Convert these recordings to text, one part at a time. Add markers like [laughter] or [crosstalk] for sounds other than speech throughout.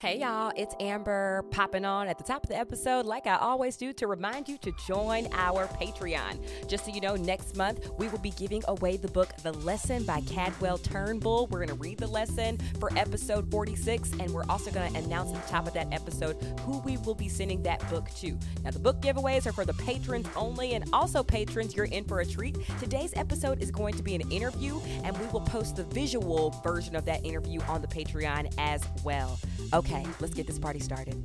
Hey y'all, it's Amber popping on at the top of the episode, like I always do, to remind you to join our Patreon. Just so you know, next month we will be giving away the book The Lesson by Cadwell Turnbull. We're going to read the lesson for episode 46, and we're also going to announce at the top of that episode who we will be sending that book to. Now, the book giveaways are for the patrons only, and also patrons, you're in for a treat. Today's episode is going to be an interview, and we will post the visual version of that interview on the Patreon as well. Okay. Okay, let's get this party started.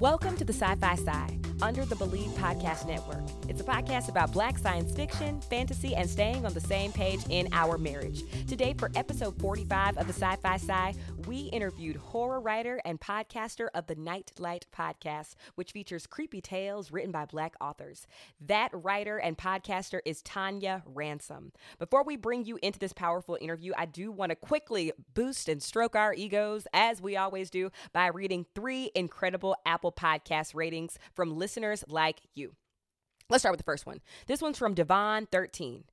Welcome to the Sci Fi Sigh under the Believe Podcast Network. It's a podcast about black science fiction, fantasy, and staying on the same page in our marriage. Today, for episode 45 of the Sci Fi Sigh, we interviewed horror writer and podcaster of the Nightlight podcast, which features creepy tales written by black authors. That writer and podcaster is Tonia Ransom. Before we bring you into this powerful interview, I do want to quickly boost and stroke our egos, as we always do, by reading three incredible Apple Podcast ratings from listeners listeners like you. Let's start with the first one. This one's from Devon13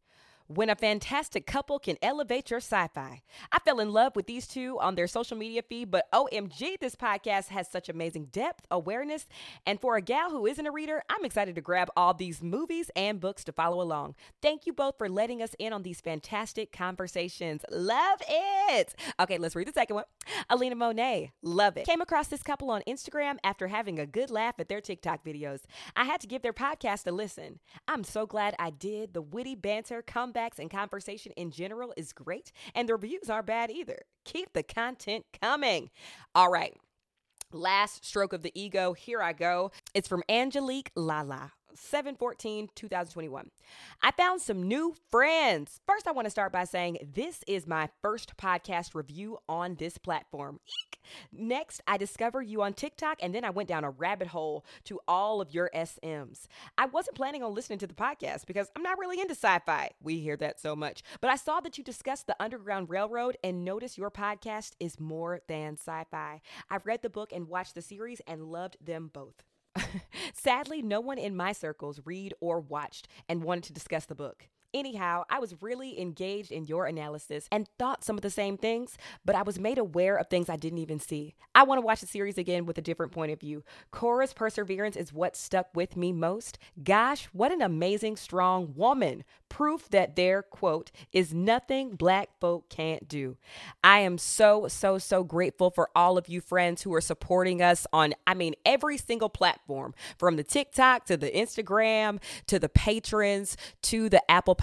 when a fantastic couple can elevate your sci fi. I fell in love with these two on their social media feed, but OMG, this podcast has such amazing depth, awareness, and for a gal who isn't a reader, I'm excited to grab all these movies and books to follow along. Thank you both for letting us in on these fantastic conversations. Love it. Okay, let's read the second one. Alina Monet, love it. Came across this couple on Instagram after having a good laugh at their TikTok videos. I had to give their podcast a listen. I'm so glad I did. The witty banter, comeback, comebacks and conversation in general is great, and the reviews aren't bad either. Keep the content coming. All right. Last stroke of the ego. Here I go. It's from Angelique Lala. 714 2021. I found some new friends. First, I want to start by saying this is my first podcast review on this platform. Eek. Next, I discovered you on TikTok and then I went down a rabbit hole to all of your SMs. I wasn't planning on listening to the podcast because I'm not really into sci fi. We hear that so much. But I saw that you discussed the Underground Railroad and noticed your podcast is more than sci fi. I've read the book and watched the series and loved them both. [laughs] Sadly, no one in my circles read or watched and wanted to discuss the book. Anyhow, I was really engaged in your analysis and thought some of the same things, but I was made aware of things I didn't even see. I want to watch the series again with a different point of view. Cora's perseverance is what stuck with me most. Gosh, what an amazing, strong woman. Proof that there, quote, is nothing black folk can't do. I am so, so, so grateful for all of you friends who are supporting us on, I mean, every single platform from the TikTok to the Instagram to the patrons to the Apple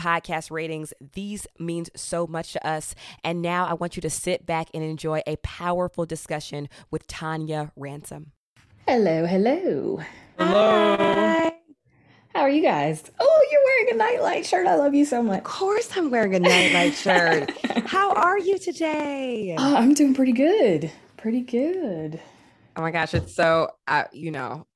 ratings. These means so much to us. And now I want you to sit back and enjoy a powerful discussion with Tonia Ransom. Hello, hello. Hello. Hi. How are you guys? Oh, you're wearing a nightlight shirt. I love you so much. Of course, I'm wearing a nightlight shirt. [laughs] How are you today? Oh, I'm doing pretty good. Pretty good. Oh my gosh, it's so uh, you know,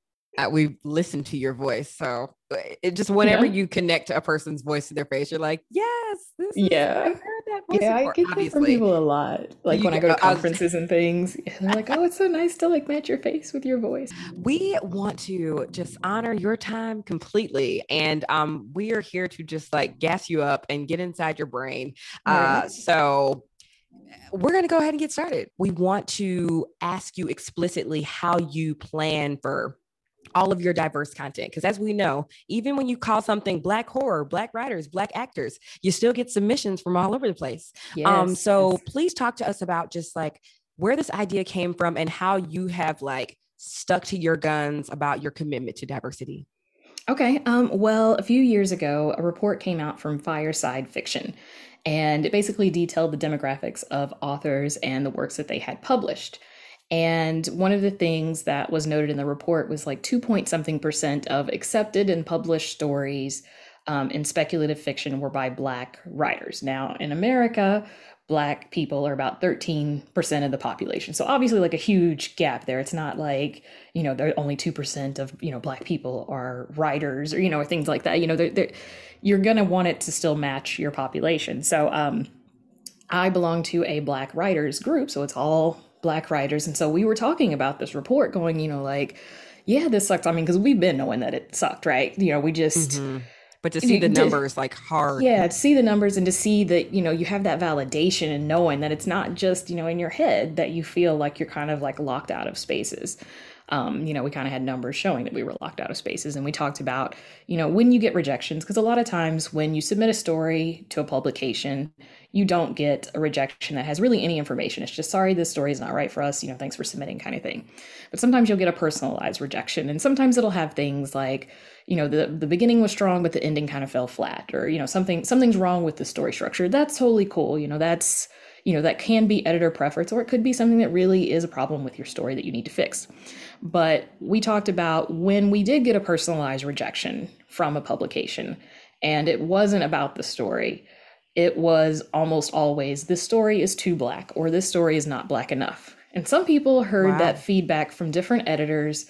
we listen to your voice, so uh, it just whenever Yeah. you connect a person's voice to their face, you're like, yes, this is, Yeah. I've heard that voice Yeah, I get that from people a lot. Like You when I go to was- conferences and things, they're like, "Oh, it's so nice to like match your face with your voice." we want to just honor your time completely and um we are here to just like gas you up and get inside your brain uh Right. so we're going to go ahead and get started we want to ask you explicitly how you plan for all of your diverse content because as we know even when you call something black horror black writers black actors you still get submissions from all over the place um so yes. please talk to us about just like where this idea came from and how you have like stuck to your guns about your commitment to diversity. Okay. Um, well, a few years ago, a report came out from Fireside Fiction, and it basically detailed the demographics of authors and the works that they had published. And one of the things that was noted in the report was like two point something percent of accepted and published stories um, in speculative fiction were by Black writers. Now, in America, Black people are about 13% of the population. So obviously, like a huge gap there. It's not like, you know, there only 2% of, you know, Black people are writers or, you know, or things like that. You know, they're, they're, you're going to want it to still match your population. So um, I belong to a Black writers group. So it's all Black writers. And so we were talking about this report going, you know, like, yeah, this sucks. I mean, because we've been knowing that it sucked, right? You know, we just. Mm-hmm but to see the numbers like hard yeah to see the numbers and to see that you know you have that validation and knowing that it's not just you know in your head that you feel like you're kind of like locked out of spaces um, you know, we kind of had numbers showing that we were locked out of spaces. And we talked about, you know, when you get rejections, because a lot of times when you submit a story to a publication, you don't get a rejection that has really any information. It's just, sorry, this story is not right for us. You know, thanks for submitting kind of thing. But sometimes you'll get a personalized rejection. And sometimes it'll have things like, you know the the beginning was strong but the ending kind of fell flat or you know something something's wrong with the story structure that's totally cool you know that's you know that can be editor preference or it could be something that really is a problem with your story that you need to fix but we talked about when we did get a personalized rejection from a publication and it wasn't about the story it was almost always this story is too black or this story is not black enough and some people heard wow. that feedback from different editors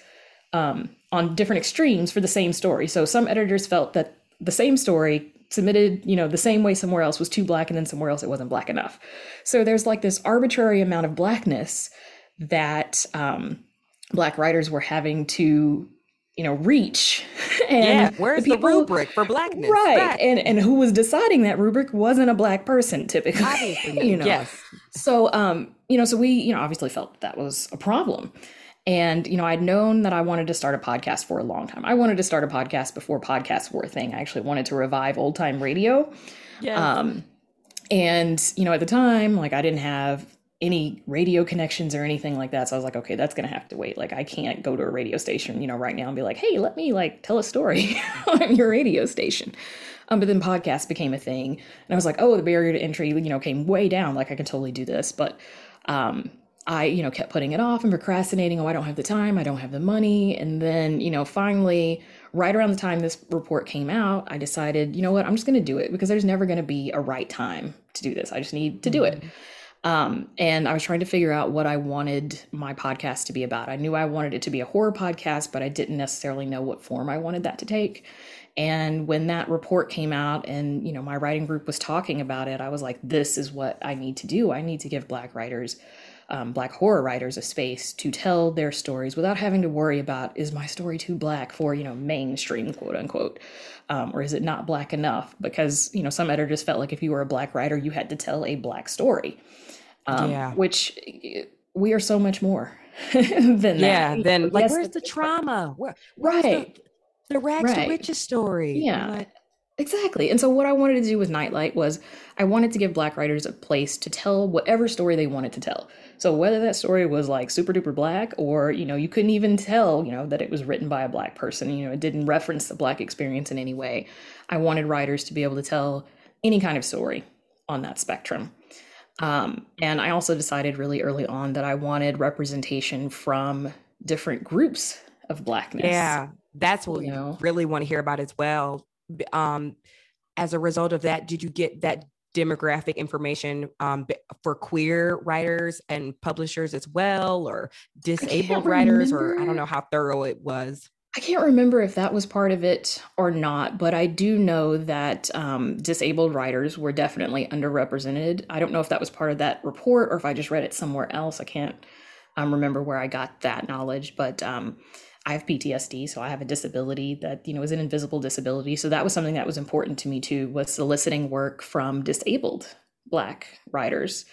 um, on different extremes for the same story. So some editors felt that the same story submitted, you know, the same way somewhere else was too black and then somewhere else it wasn't black enough. So there's like this arbitrary amount of blackness that um, black writers were having to you know reach [laughs] and yeah where's the, people, the rubric for blackness right black. and and who was deciding that rubric wasn't a black person typically obviously [laughs] you know yes so um you know so we you know obviously felt that was a problem and, you know, I'd known that I wanted to start a podcast for a long time. I wanted to start a podcast before podcasts were a thing. I actually wanted to revive old time radio. Yeah. Um, and, you know, at the time, like I didn't have any radio connections or anything like that. So I was like, okay, that's going to have to wait. Like I can't go to a radio station, you know, right now and be like, hey, let me like tell a story [laughs] on your radio station. Um, but then podcasts became a thing. And I was like, oh, the barrier to entry, you know, came way down. Like I can totally do this. But, um, I, you know, kept putting it off and procrastinating. Oh, I don't have the time. I don't have the money. And then, you know, finally, right around the time this report came out, I decided, you know what, I'm just going to do it because there's never going to be a right time to do this. I just need to do it. Mm-hmm. Um, and I was trying to figure out what I wanted my podcast to be about. I knew I wanted it to be a horror podcast, but I didn't necessarily know what form I wanted that to take. And when that report came out and, you know, my writing group was talking about it, I was like, this is what I need to do. I need to give Black writers um, black horror writers a space to tell their stories without having to worry about is my story too black for you know mainstream quote unquote um, or is it not black enough because you know some editors felt like if you were a black writer you had to tell a black story um, yeah. which we are so much more [laughs] than that yeah then like yes, where's the trauma Where, right the, the rags right. to riches story yeah Exactly. And so what I wanted to do with Nightlight was I wanted to give black writers a place to tell whatever story they wanted to tell. So whether that story was like super duper black or, you know, you couldn't even tell, you know, that it was written by a black person, you know, it didn't reference the black experience in any way. I wanted writers to be able to tell any kind of story on that spectrum. Um, and I also decided really early on that I wanted representation from different groups of blackness. Yeah, that's what you we know? really want to hear about as well. Um, as a result of that, did you get that demographic information um, for queer writers and publishers as well, or disabled writers, or I don't know how thorough it was. I can't remember if that was part of it or not, but I do know that um, disabled writers were definitely underrepresented. I don't know if that was part of that report or if I just read it somewhere else. I can't um, remember where I got that knowledge, but um, I have PTSD, so I have a disability that you know is an invisible disability. So that was something that was important to me too, was soliciting work from disabled Black writers.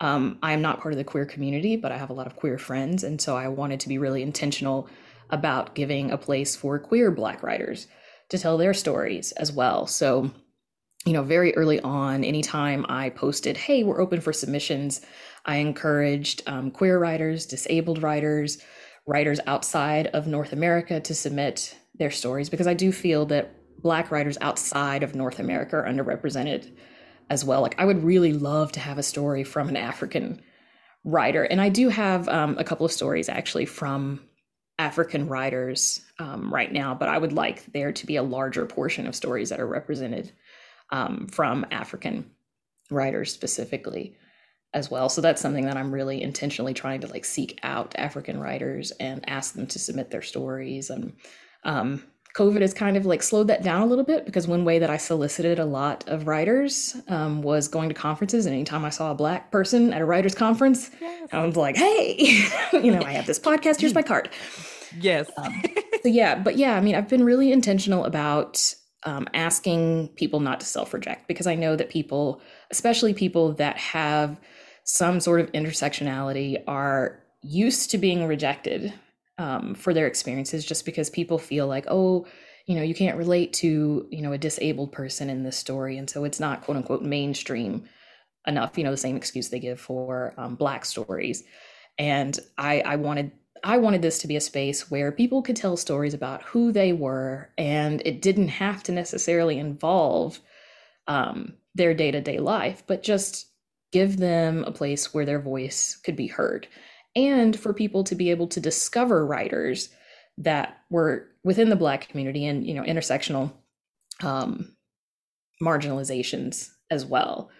Um, I am not part of the queer community, but I have a lot of queer friends, and so I wanted to be really intentional about giving a place for queer Black writers to tell their stories as well. So you know, very early on, anytime I posted, hey, we're open for submissions, I encouraged um, queer writers, disabled writers, writers outside of North America to submit their stories because I do feel that Black writers outside of North America are underrepresented as well. Like, I would really love to have a story from an African writer. And I do have um, a couple of stories actually from African writers um, right now, but I would like there to be a larger portion of stories that are represented um, from African writers specifically as well. So that's something that I'm really intentionally trying to like seek out African writers and ask them to submit their stories. And um, COVID has kind of like slowed that down a little bit because one way that I solicited a lot of writers um, was going to conferences. And anytime I saw a black person at a writers conference, yes. I was like, hey, [laughs] you know, I have this podcast. Here's my card. Yes. Um, so yeah, but yeah, I mean, I've been really intentional about um, asking people not to self reject because I know that people, especially people that have some sort of intersectionality, are used to being rejected um, for their experiences just because people feel like, oh, you know, you can't relate to, you know, a disabled person in this story. And so it's not quote unquote mainstream enough, you know, the same excuse they give for um, Black stories. And I, I wanted I wanted this to be a space where people could tell stories about who they were, and it didn't have to necessarily involve um, their day to day life, but just give them a place where their voice could be heard. And for people to be able to discover writers that were within the Black community and, you know, intersectional um, marginalizations as well.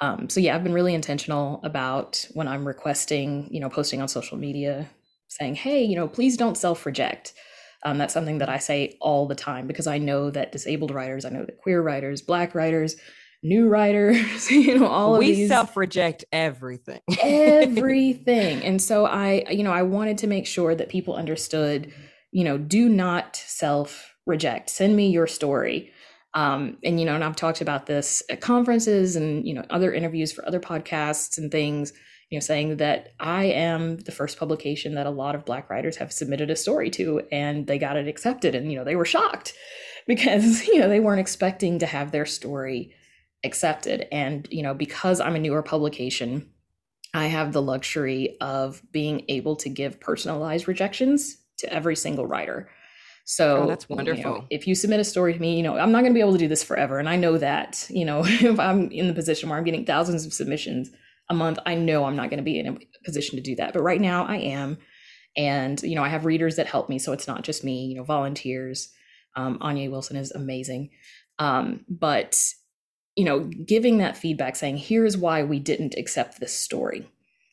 Um, so yeah, I've been really intentional about when I'm requesting, you know, posting on social media saying, hey, you know, please don't self reject. Um, that's something that I say all the time because I know that disabled writers, I know that queer writers, black writers, new writers, [laughs] you know, all of we these. We self reject everything. [laughs] everything. And so I, you know, I wanted to make sure that people understood, you know, do not self reject. Send me your story. Um, and, you know, and I've talked about this at conferences and, you know, other interviews for other podcasts and things you know, saying that I am the first publication that a lot of Black writers have submitted a story to, and they got it accepted, and you know, they were shocked [laughs] because you know they weren't expecting to have their story accepted, and you know, because I'm a newer publication, I have the luxury of being able to give personalized rejections to every single writer. So oh, that's wonderful. You know, if you submit a story to me, you know, I'm not going to be able to do this forever. And I know that, you know, [laughs] if I'm in the position where I'm getting thousands of submissions, a month, I know I'm not going to be in a position to do that. But right now I am. And, you know, I have readers that help me. So it's not just me, you know, volunteers. Um, Anya Wilson is amazing. Um, but, you know, giving that feedback saying, here's why we didn't accept this story.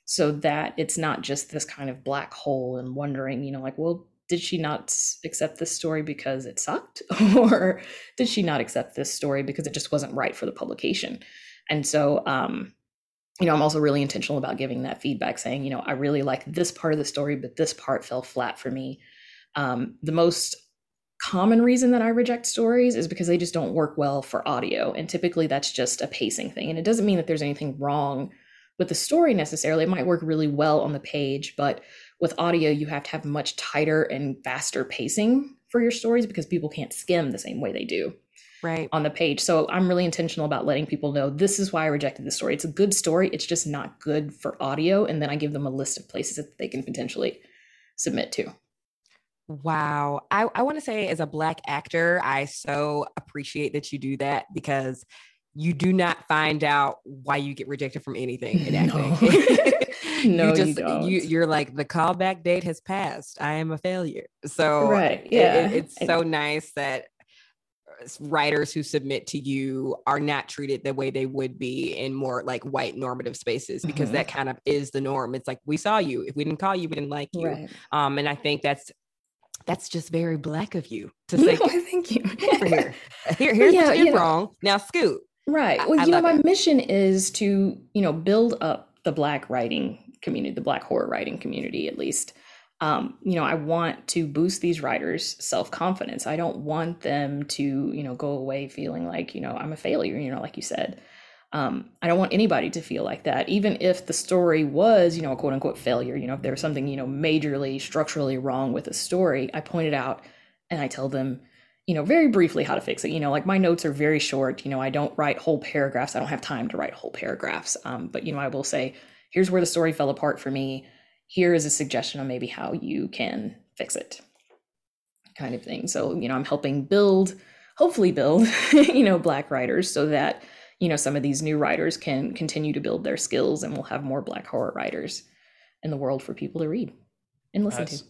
So that it's not just this kind of black hole and wondering, you know, like, well, did she not accept this story because it sucked? [laughs] or did she not accept this story because it just wasn't right for the publication? And so, um, you know, I'm also really intentional about giving that feedback, saying, you know, I really like this part of the story, but this part fell flat for me. Um, the most common reason that I reject stories is because they just don't work well for audio. And typically that's just a pacing thing. And it doesn't mean that there's anything wrong with the story necessarily. It might work really well on the page, but with audio, you have to have much tighter and faster pacing for your stories because people can't skim the same way they do right. on the page. So i'm really intentional about letting people know this is why i rejected the story. It's a good story. It's just not good for audio. And then i give them a list of places that they can potentially submit to. Wow. I, I want to say as a black actor i so appreciate that you do that because you do not find out why you get rejected from anything in [laughs] acting. [laughs] [laughs] no, you just you are like the callback date has passed. I am a failure. So right, yeah, it, it's so nice that writers who submit to you are not treated the way they would be in more like white normative spaces because mm-hmm. that kind of is the norm. It's like we saw you. If we didn't call you, we didn't like you. Right. Um, and I think that's that's just very black of you to [laughs] say. No, thank you. [laughs] here, [laughs] here, here's yeah, what you did wrong. Now scoot. Right. Well, I, I you know, my it. mission is to you know build up the black writing community, the black horror writing community, at least um, you know, I want to boost these writers' self confidence. I don't want them to, you know, go away feeling like, you know, I'm a failure, you know, like you said. Um, I don't want anybody to feel like that, even if the story was, you know, a quote unquote failure. You know, if there was something, you know, majorly structurally wrong with the story, I point it out and I tell them, you know, very briefly how to fix it. You know, like my notes are very short. You know, I don't write whole paragraphs. I don't have time to write whole paragraphs. Um, but you know, I will say, here's where the story fell apart for me. Here is a suggestion on maybe how you can fix it, kind of thing. So you know, I'm helping build, hopefully build, [laughs] you know, black writers so that you know some of these new writers can continue to build their skills, and we'll have more black horror writers in the world for people to read and listen to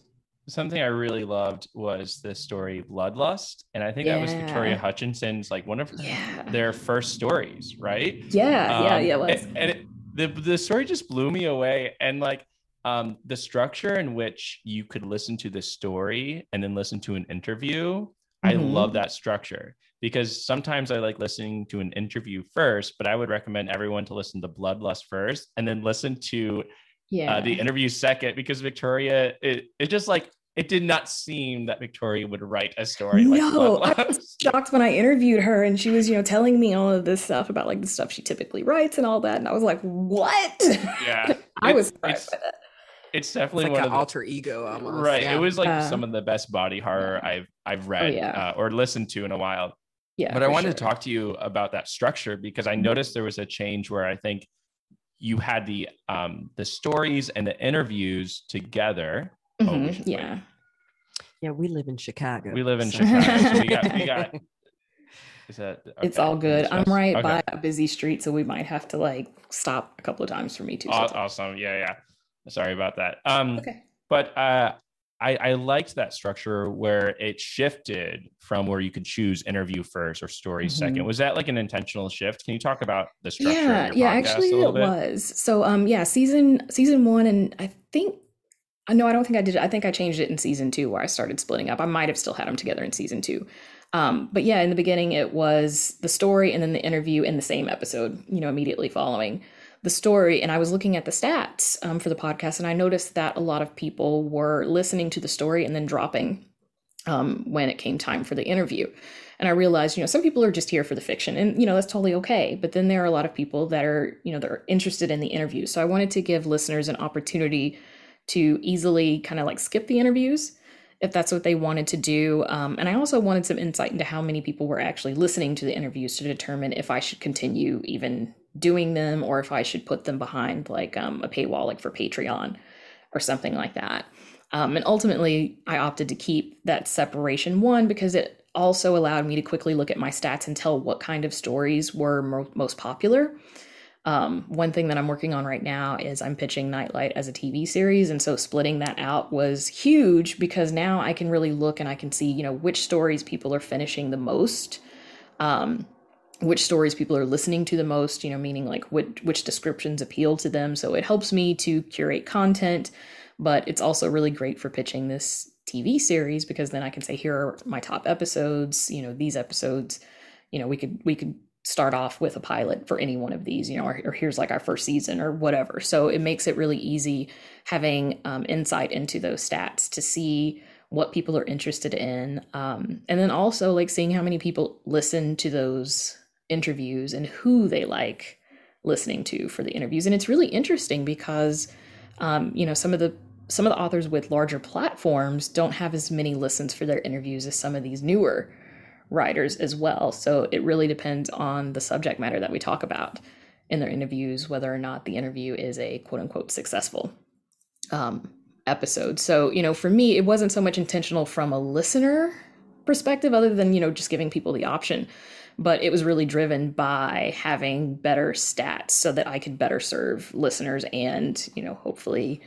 something I really loved was the story Bloodlust. And I think yeah. that was Victoria Hutchinson's like one of yeah. their first stories, right? Yeah, um, yeah, yeah. It and, and it, the the story just blew me away. And like um the structure in which you could listen to the story and then listen to an interview. Mm-hmm. I love that structure because sometimes I like listening to an interview first, but I would recommend everyone to listen to Bloodlust first and then listen to yeah. Uh, the interview second because Victoria, it, it just like it did not seem that Victoria would write a story. No, like I was [laughs] shocked when I interviewed her and she was, you know, telling me all of this stuff about like the stuff she typically writes and all that, and I was like, "What?" Yeah, [laughs] I was surprised by that. It's definitely it's like one of the, alter ego almost. Right. Yeah. It was like uh, some of the best body horror yeah. I've I've read oh, yeah. uh, or listened to in a while. Yeah. But I wanted sure. to talk to you about that structure because I mm-hmm. noticed there was a change where I think you had the um the stories and the interviews together. Mm-hmm. Oh, yeah. Yeah, we live in Chicago. We live in so. Chicago. So we got we got [laughs] is that okay. it's all good. I'm right okay. by a busy street, so we might have to like stop a couple of times for me too. Awesome. Yeah, yeah. Sorry about that. Um okay. but uh I, I liked that structure where it shifted from where you could choose interview first or story mm-hmm. second. Was that like an intentional shift? Can you talk about the structure? Yeah, yeah, actually it bit? was. So um yeah, season season one and I think uh, no, I don't think I did. I think I changed it in season two where I started splitting up. I might have still had them together in season two. Um, but yeah, in the beginning it was the story and then the interview in the same episode, you know, immediately following the story and I was looking at the stats um, for the podcast and I noticed that a lot of people were listening to the story and then dropping um, when it came time for the interview. And I realized, you know, some people are just here for the fiction and, you know, that's totally okay. But then there are a lot of people that are, you know, that are interested in the interview. So I wanted to give listeners an opportunity to easily kind of like skip the interviews if that's what they wanted to do. Um, and I also wanted some insight into how many people were actually listening to the interviews to determine if I should continue even doing them or if I should put them behind like um, a paywall, like for Patreon or something like that. Um, and ultimately, I opted to keep that separation one because it also allowed me to quickly look at my stats and tell what kind of stories were mo- most popular. Um, one thing that I'm working on right now is I'm pitching Nightlight as a TV series, and so splitting that out was huge because now I can really look and I can see, you know, which stories people are finishing the most. Um, which stories people are listening to the most, you know, meaning like which, which descriptions appeal to them. So it helps me to curate content, but it's also really great for pitching this TV series because then I can say, here are my top episodes, you know, these episodes, you know, we could, we could start off with a pilot for any one of these, you know, or, or here's like our first season or whatever. So it makes it really easy having um, insight into those stats to see what people are interested in. Um, and then also like seeing how many people listen to those interviews and who they like listening to for the interviews. And it's really interesting because, um, you know, some of the some of the authors with larger platforms don't have as many listens for their interviews as some of these newer writers as well. So it really depends on the subject matter that we talk about in their interviews, whether or not the interview is a quote unquote successful um, episode. So, you know, for me, it wasn't so much intentional from a listener perspective, other than, you know, just giving people the option but it was really driven by having better stats so that I could better serve listeners and, you know, hopefully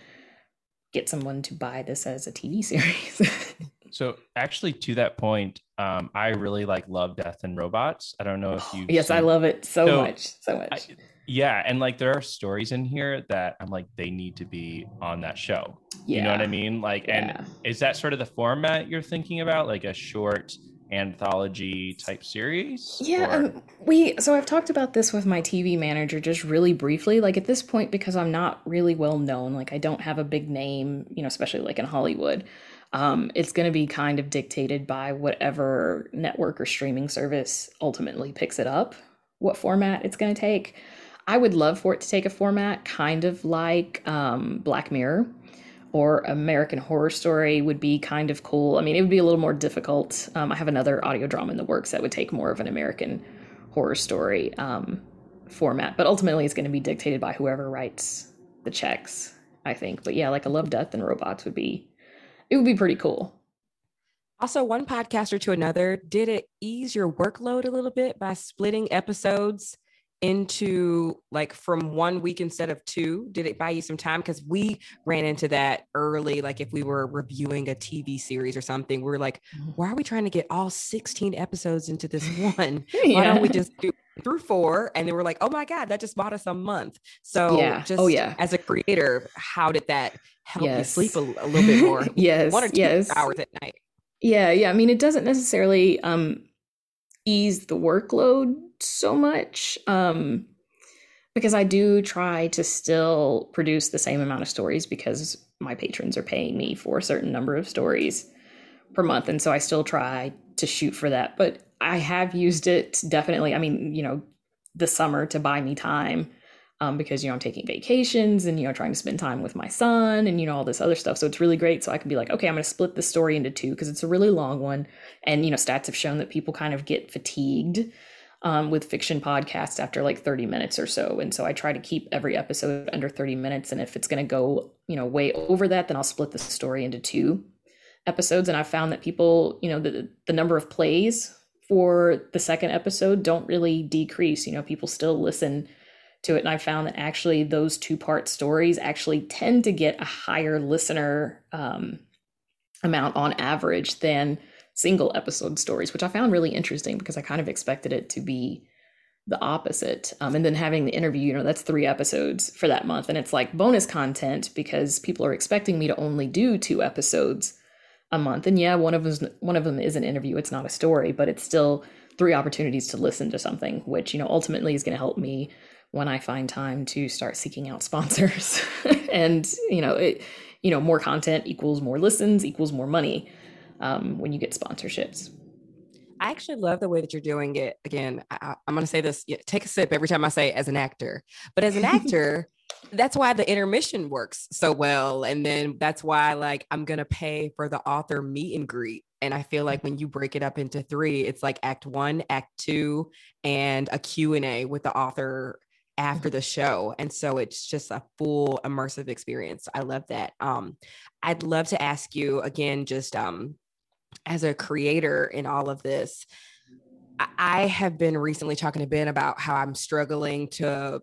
get someone to buy this as a TV [laughs] series. so actually to that point, um, I really like Love, Death and Robots. I don't know if you Yes, seen... I love it so, so much. So much. I, yeah, and like there are stories in here that I'm like they need to be on that show. Yeah. You know what I mean? Like yeah. and is that sort of the format you're thinking about like a short anthology type series? Yeah, um, we so I've talked about this with my TV manager just really briefly. Like at this point, because I'm not really well known, like I don't have a big name, you know, especially like in Hollywood. Um, it's going to be kind of dictated by whatever network or streaming service ultimately picks it up, what format it's going to take. I would love for it to take a format kind of like um, Black Mirror, or American Horror Story would be kind of cool. I mean, it would be a little more difficult. Um, I have another audio drama in the works that would take more of an American Horror Story um, format, but ultimately it's going to be dictated by whoever writes the checks, I think. But yeah, like a Love, Death, and Robots would be, it would be pretty cool. Also, one podcaster to another, did it ease your workload a little bit by splitting episodes into like from one week instead of two? Did it buy you some time? Because we ran into that early. Like if we were reviewing a TV series or something, we are like, mm-hmm. why are we trying to get all 16 episodes into this [laughs] one? yeah. Why don't we just do through four? And then we're like, oh my God, that just bought us a month. So yeah. just oh, yeah. as a creator, how did that help yes. you sleep a, a, little bit more? [laughs] yes. One or two yes. hours at night. Yeah, yeah. I mean, it doesn't necessarily um, ease the workload so much um, because I do try to still produce the same amount of stories because my patrons are paying me for a certain number of stories per month. And so I still try to shoot for that. But I have used it definitely. I mean, you know, the summer to buy me time um, because you know I'm taking vacations and you know trying to spend time with my son and you know all this other stuff. So it's really great. So I can be like, okay, I'm going to split the story into two because it's a really long one, and you know stats have shown that people kind of get fatigued um, with fiction podcasts after like 30 minutes or so. And so I try to keep every episode under 30 minutes. And if it's going to go you know way over that, then I'll split the story into two episodes. And I found that people, you know, the the number of plays for the second episode don't really decrease. You know, people still listen to it. And I found that actually those two part stories actually tend to get a higher listener um, amount on average than single episode stories, which I found really interesting because I kind of expected it to be the opposite. Um, and then having the interview, you know, that's three episodes for that month. And it's like bonus content because people are expecting me to only do two episodes a month. And yeah, one of them one of them is an interview. It's not a story, but it's still three opportunities to listen to something, which, you know, ultimately is going to help me when I find time to start seeking out [laughs] sponsors. and, you know, it, you know, more content equals more listens equals more money um, when you get sponsorships. I actually love the way that you're doing it. Again, I, am going to say this, take a sip every time I say as an actor, but as an [laughs] actor, that's why the intermission works so well. And then that's why like I'm going to pay for the author meet and greet. And I feel like when you break it up into three, it's like act one, act two, and a Q and A with the author after the show and so it's just a full immersive experience i love that um i'd love to ask you again just um as a creator in all of this i have been recently talking to ben about how i'm struggling to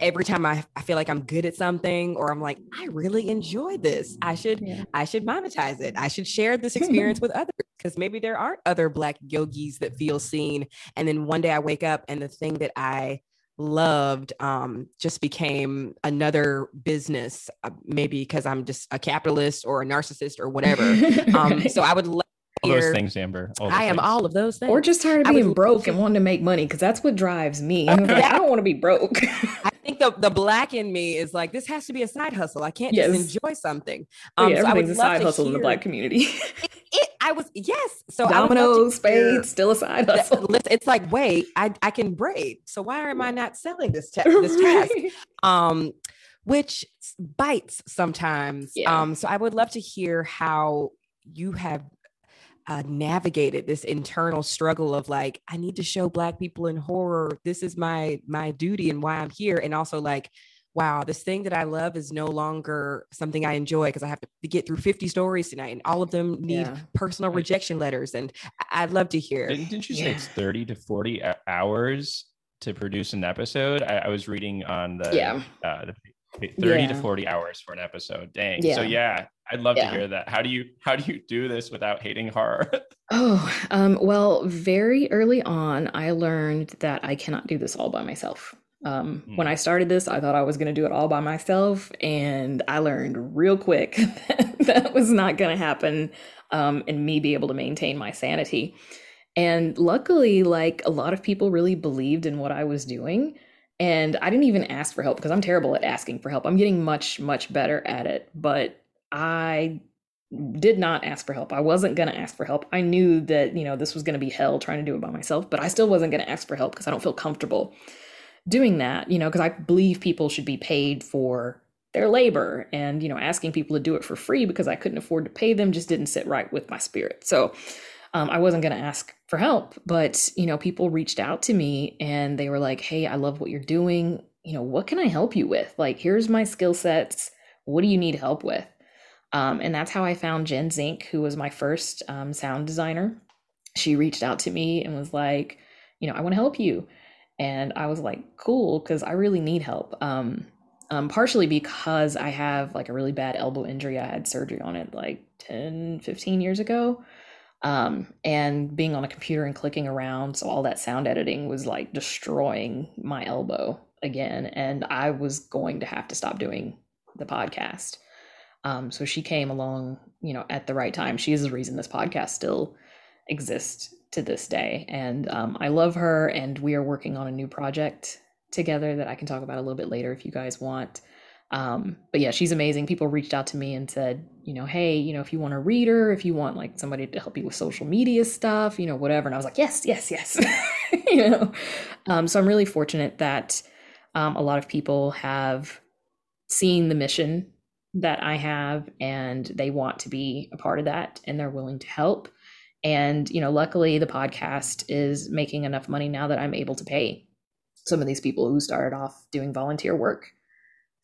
every time I, I feel like i'm good at something or i'm like i really enjoy this. I should yeah. i should monetize it. I should share this experience with others. Because maybe there aren't other black yogis that feel seen. And then one day i wake up and the thing that i loved um, just became another business, uh, maybe because I'm just a capitalist or a narcissist or whatever. [laughs] Um, so I would love all those things, Amber. I am all of those things. Or just tired of being broke and wanting to make money because that's what drives me. [laughs] like, I don't want to be broke. I think the, the black in me is like, this has to be a side hustle. I can't yes. just enjoy something. Um, yeah, everything's so a side hustle hear, in the black community. [laughs] it, it, I was, yes. So dominoes, spades, still a side hustle. It's like, wait, I, I can braid. So why am I not selling this, te- [laughs] this task? Um, which bites sometimes. Yeah. Um, so I would love to hear how you have uh, navigated this internal struggle of like i need to show black people in horror. This is my my duty and why i'm here. And also like wow this thing that i love is no longer something i enjoy because i have to get through 50 stories tonight and all of them need yeah. personal rejection letters and i'd love to hear. Didn't, didn't you say it's 30 to 40 hours to produce an episode? I, I was reading on the yeah. uh, the 30 yeah. to 40 hours for an episode. Dang. Yeah. so yeah i'd love yeah. to hear that how do you how do you do this without hating horror [laughs] oh um, well very early on i learned that i cannot do this all by myself um, mm. when i started this i thought i was going to do it all by myself and i learned real quick [laughs] that, that was not going to happen um, and me be able to maintain my sanity and luckily like a lot of people really believed in what i was doing and I didn't even ask for help because I'm terrible at asking for help. I'm getting much, much better at it. But I did not ask for help. I wasn't going to ask for help. I knew that, you know, this was going to be hell trying to do it by myself, but I still wasn't going to ask for help because I don't feel comfortable doing that, you know, because I believe people should be paid for their labor and you know asking people to do it for free because i couldn't afford to pay them just didn't sit right with my spirit. So um, i wasn't going to ask for help but you know people reached out to me and they were like hey i love what you're doing. You know what can i help you with? Like here's my skill sets. What do you need help with um, and that's how i found jen zink who was my first um, sound designer she reached out to me and was like you know i want to help you and i was like cool because i really need help um, um, partially because I have like a really bad elbow injury. I had surgery on it like 10, 15 years ago. Um, and being on a computer and clicking around, so all that sound editing was like destroying my elbow again. And I was going to have to stop doing the podcast. Um, so she came along, you know, at the right time. She is the reason this podcast still exists to this day. And um, I love her, and we are working on a new project together that I can talk about a little bit later if you guys want. Um, but yeah, she's amazing. People reached out to me and said, you know, hey, you know, if you want a reader, if you want like somebody to help you with social media stuff, you know, whatever. And I was like, yes, yes, yes. [laughs] you know, um, so I'm really fortunate that um, a lot of people have seen the mission that I have and they want to be a part of that and they're willing to help. And, you know, luckily the podcast is making enough money now that I'm able to pay some of these people who started off doing volunteer work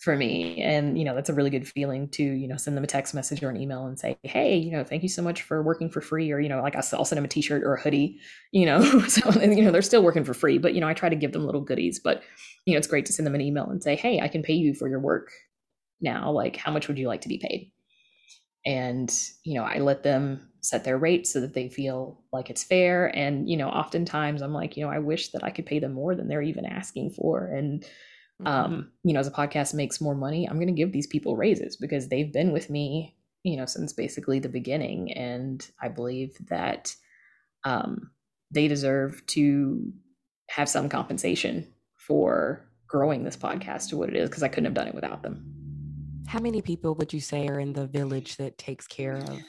for me. And you know that's a really good feeling to you know send them a text message or an email and say hey you know thank you so much for working for free or you know like i'll send them a t-shirt or a hoodie you know [laughs] so you know they're still working for free but you know i try to give them little goodies. But you know it's great to send them an email and say hey i can pay you for your work now like how much would you like to be paid? And you know i let them set their rate so that they feel like it's fair. And you know oftentimes i'm like you know i wish that i could pay them more than they're even asking for. And mm-hmm. um you know as a podcast makes more money i'm going to give these people raises because they've been with me you know since basically the beginning. And i believe that um they deserve to have some compensation for growing this podcast to what it is because i couldn't have done it without them how many people would you say are in the village that takes care of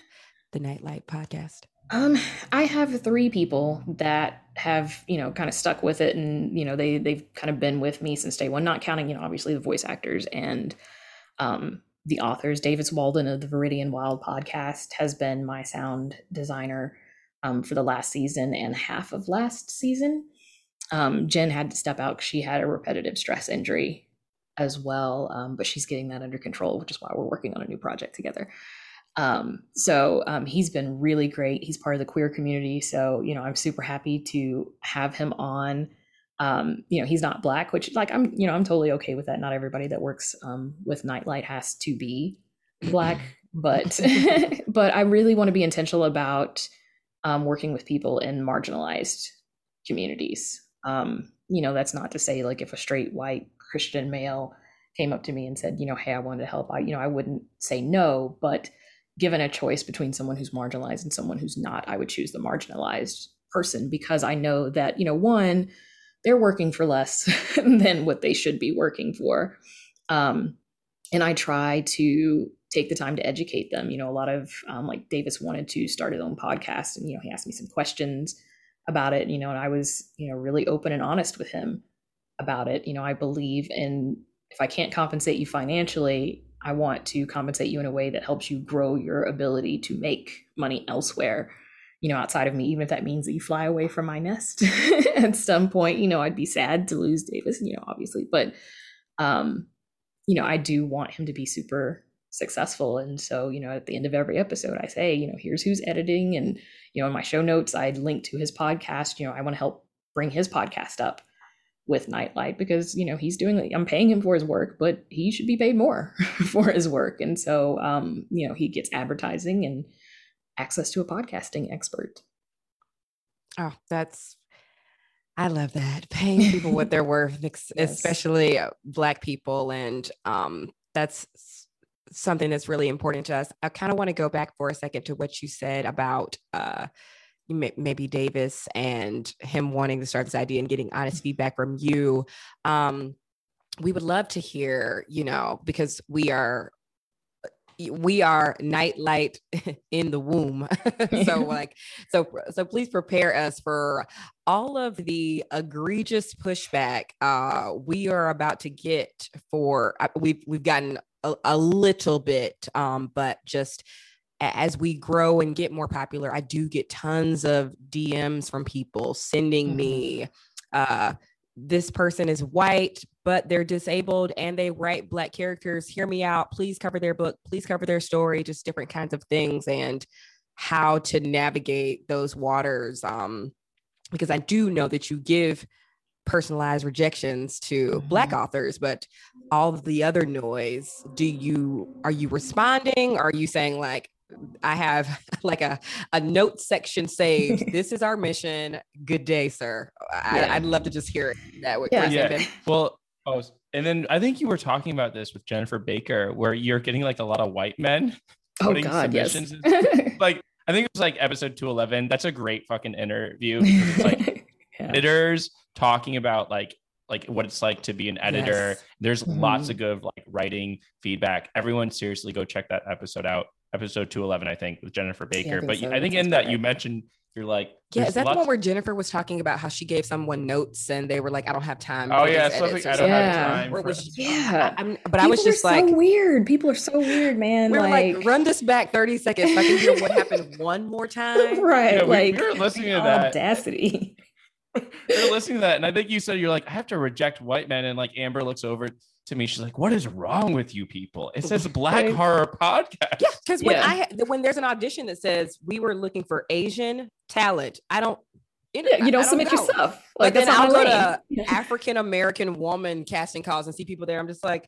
the Nightlight podcast? Um, I have three people that have, you know, kind of stuck with it and, you know, they they've kind of been with me since day one, not counting, you know, obviously the voice actors and um the authors. Davis Walden of the Viridian Wild podcast has been my sound designer um, for the last season and half of last season. Um, Jen had to step out because she had a repetitive stress injury as well, um, but she's getting that under control, which is why we're working on a new project together. Um, so um, he's been really great. He's part of the queer community. So, you know, I'm super happy to have him on. Um, you know, he's not black, which like I'm, you know, I'm totally okay with that. Not everybody that works um, with Nightlight has to be black, [clears throat] but [laughs] but I really want to be intentional about um, working with people in marginalized communities. Um, you know, that's not to say like if a straight white Christian male came up to me and said, you know, hey, I wanted to help, I, you know, I wouldn't say no, but given a choice between someone who's marginalized and someone who's not, I would choose the marginalized person because I know that, you know, one, they're working for less [laughs] than what they should be working for. Um, and I try to take the time to educate them. You know, a lot of um, like Davis wanted to start his own podcast, and you know, he asked me some questions about it. You know, and I was you know really open and honest with him about it. You know, I believe in if I can't compensate you financially, I want to compensate you in a way that helps you grow your ability to make money elsewhere, you know, outside of me, even if that means that you fly away from my nest [laughs] at some point. You know, I'd be sad to lose Davis, you know, obviously, but, um, you know, I do want him to be super successful. And so, you know, at the end of every episode, I say, you know, here's who's editing. And, you know, in my show notes, I'd link to his podcast. You know, I want to help bring his podcast up with Nightlight because you know he's doing I'm paying him for his work, but he should be paid more [laughs] for his work. And so um, you know, he gets advertising and access to a podcasting expert. Oh, that's I love that. Paying people what they're worth, [laughs] yes. especially uh, black people and um that's something that's really important to us. I kind of want to go back for a second to what you said about uh maybe Davis and him wanting to start this idea and getting honest mm-hmm. feedback from you. Um, we would love to hear, you know, because we are we are nightlight [laughs] in the womb [laughs] so [laughs] like so so please prepare us for all of the egregious pushback uh we are about to get for uh, we've we've gotten a, a little bit, um, but just as we grow and get more popular, I do get tons of DMs from people sending mm-hmm. me, uh, this person is white, but they're disabled and they write black characters. Hear me out. Please cover their book. Please cover their story, just different kinds of things and how to navigate those waters. Um, because I do know that you give personalized rejections to mm-hmm. black authors but all of the other noise do you are you responding are you saying like I have [laughs] like a, a note section saved. [laughs] this is our mission. Good day, sir. I, would love to just hear that. Yeah. yeah. Well, oh, and then I think you were talking about this with Jennifer Baker, where you're getting like a lot of white men. [laughs] Oh God, yes. like I think it was like episode 211. That's a great fucking interview. It's like yeah. editors talking about like like what it's like to be an editor. Yes. There's mm-hmm. lots of good like writing feedback. Everyone seriously go check that episode out episode 211, I think, with Jennifer Baker. Yeah, I but so. I think in that you mentioned you're like, yeah, is that the one where Jennifer was talking about how she gave someone notes and they were like, I don't have time. Oh yeah, something I don't yeah. have time. For... Was, yeah, I, but People I was just like, so weird. People are so weird, man. We are like, like, run this back 30 seconds so I can hear what happened [laughs] one more time. [laughs] right, yeah, like we, we were listening to that audacity. You're listening to that, and I think you said you're like, I have to reject white men, and like Amber looks over to me. She's like, "What is wrong with you people?" It says [laughs] Black right. Horror Podcast. Yeah, because when yeah. I when there's an audition that says we were looking for Asian talent, I don't. You, know, yeah, you don't, don't submit know. yourself. Like, like then I'll go to [laughs] African American woman casting calls and see people there. I'm just like,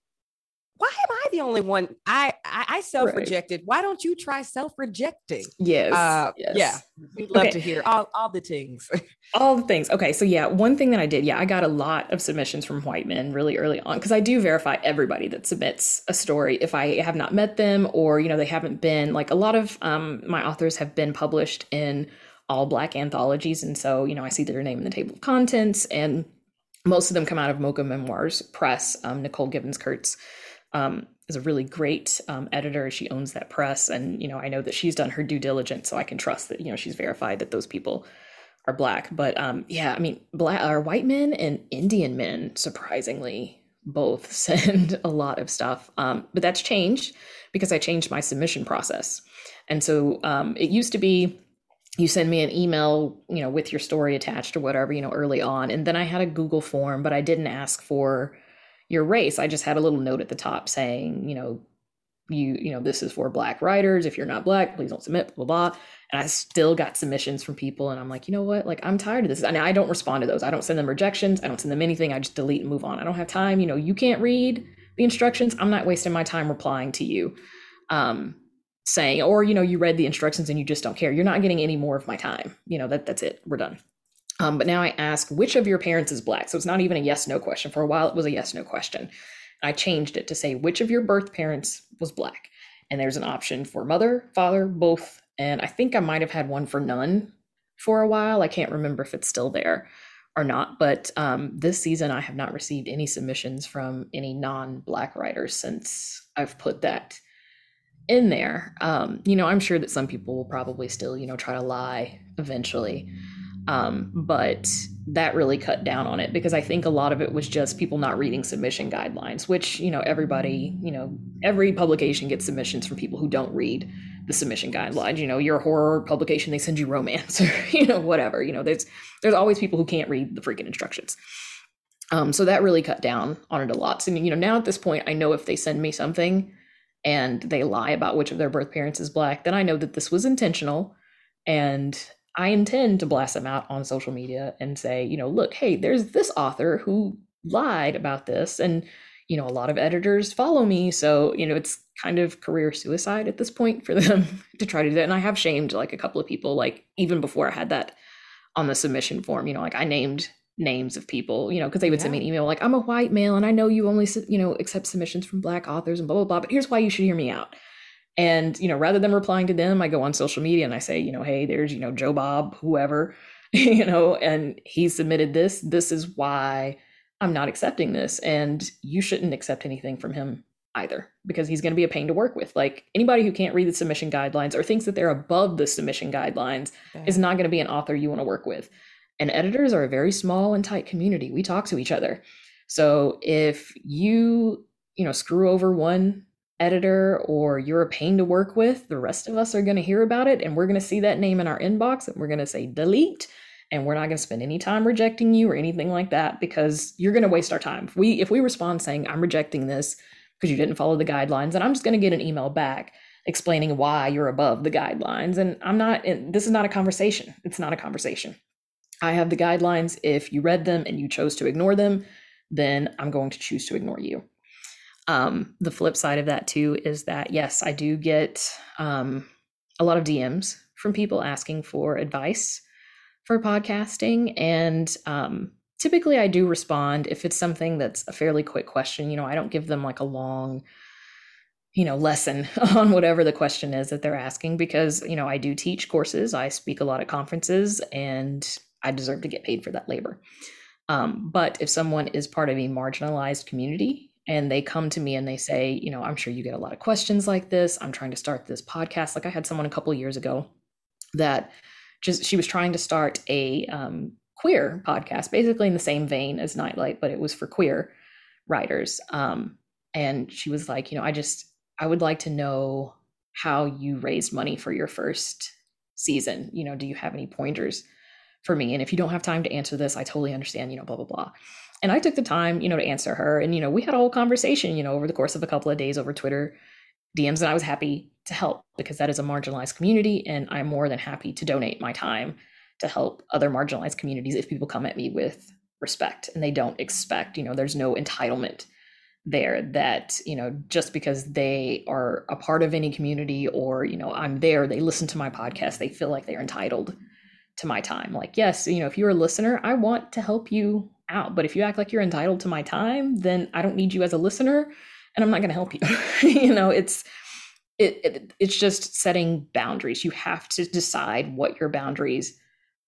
why am I the only one? I I, I self rejected. Right. Why don't you try self rejecting? Yes, uh, yes. Yeah. We'd love okay. to hear all, all the things. [laughs] all the things. Okay. So yeah, one thing that I did, yeah, I got a lot of submissions from white men really early on because I do verify everybody that submits a story if I have not met them or, you know, they haven't been like a lot of um, my authors have been published in all black anthologies. And so, you know, I see their name in the table of contents and most of them come out of Mocha Memoirs Press, um, Nicole Givens Kurtz um, is a really great um, editor. She owns that press, and you know I know that she's done her due diligence, so I can trust that you know she's verified that those people are black. But um, yeah, I mean, black are white men and Indian men surprisingly both [laughs] send a lot of stuff. Um, but that's changed because I changed my submission process, and so um, it used to be you send me an email, you know, with your story attached or whatever, you know, early on, and then I had a Google form, but I didn't ask for your race. I just had a little note at the top saying, you know, you, you know, this is for black writers. If you're not black, please don't submit, blah, blah, blah. And I still got submissions from people. And I'm like, you know what? Like, I'm tired of this. And I don't respond to those. I don't send them rejections. I don't send them anything. I just delete and move on. I don't have time. You know, you can't read the instructions. I'm not wasting my time replying to you. Um, saying or you know you read the instructions and you just don't care you're not getting any more of my time you know that that's it we're done um, but now I ask which of your parents is black. So it's not even a yes no question. For a while, it was a yes no question. I changed it to say which of your birth parents was black. And there's an option for mother, father, both. And I think I might have had one for none for a while. I can't remember if it's still there or not. But um, this season, I have not received any submissions from any non black writers since I've put that in there. Um, you know, I'm sure that some people will probably still, you know, try to lie eventually. Um, but that really cut down on it because I think a lot of it was just people not reading submission guidelines, which, you know, everybody, you know, every publication gets submissions from people who don't read the submission guidelines. You know, you're horror publication, they send you romance [laughs] or, you know, whatever. You know, there's there's always people who can't read the freaking instructions. Um, so that really cut down on it a lot. So, you know, now at this point, I know if they send me something and they lie about which of their birth parents is black, then I know that this was intentional and I intend to blast them out on social media and say, you know, look, hey, there's this author who lied about this. And, you know, a lot of editors follow me. So, you know, it's kind of career suicide at this point for [laughs] them to try to do that. And I have shamed like a couple of people, like even before I had that on the submission form, you know, like I named names of people, you know, because they would yeah. send me an email like, I'm a white male and I know you only, you know, accept submissions from black authors and blah, blah, blah, but here's why you should hear me out. And, you know, rather than replying to them, I go on social media and I say, you know, hey, there's, you know, Joe Bob, whoever, [laughs] you know, and he submitted this. This is why I'm not accepting this. And you shouldn't accept anything from him either because he's going to be a pain to work with. Like anybody who can't read the submission guidelines or thinks that they're above the submission guidelines yeah. is not going to be an author you want to work with. And editors are a very small and tight community. We talk to each other. So if you, you know, screw over one editor or you're a pain to work with, the rest of us are going to hear about it and we're going to see that name in our inbox and we're going to say delete and we're not going to spend any time rejecting you or anything like that because you're going to waste our time. If we if we respond saying I'm rejecting this because you didn't follow the guidelines, and I'm just going to get an email back explaining why you're above the guidelines and I'm not this is not a conversation. It's not a conversation. I have the guidelines. If you read them and you chose to ignore them, then I'm going to choose to ignore you. Um, the flip side of that too is that yes, I do get um, a lot of DMs from people asking for advice for podcasting, and um, typically I do respond if it's something that's a fairly quick question. You know, I don't give them like a long you know lesson [laughs] on whatever the question is that they're asking because you know I do teach courses, I speak a lot at conferences, and I deserve to get paid for that labor. Um, but if someone is part of a marginalized community and they come to me and they say, you know, I'm sure you get a lot of questions like this. I'm trying to start this podcast. Like I had someone a couple years ago that just she was trying to start a um, queer podcast, basically in the same vein as Nightlight, but it was for queer writers. Um, and she was like, you know, I just I would like to know how you raised money for your first season. You know, do you have any pointers for me? And if you don't have time to answer this, I totally understand. You know, blah blah blah. And I took the time, you know, to answer her. And, you know, we had a whole conversation, you know, over the course of a couple of days over Twitter DMs. And I was happy to help because that is a marginalized community. And I'm more than happy to donate my time to help other marginalized communities if people come at me with respect and they don't expect, you know, there's no entitlement there that you know just because they are a part of any community or you know i'm there they listen to my podcast they feel like they're entitled to my time like yes you know if you're a listener i want to help you out. But if you act like you're entitled to my time, then I don't need you as a listener and I'm not going to help you. [laughs] you know, it's it, it, it's just setting boundaries. You have to decide what your boundaries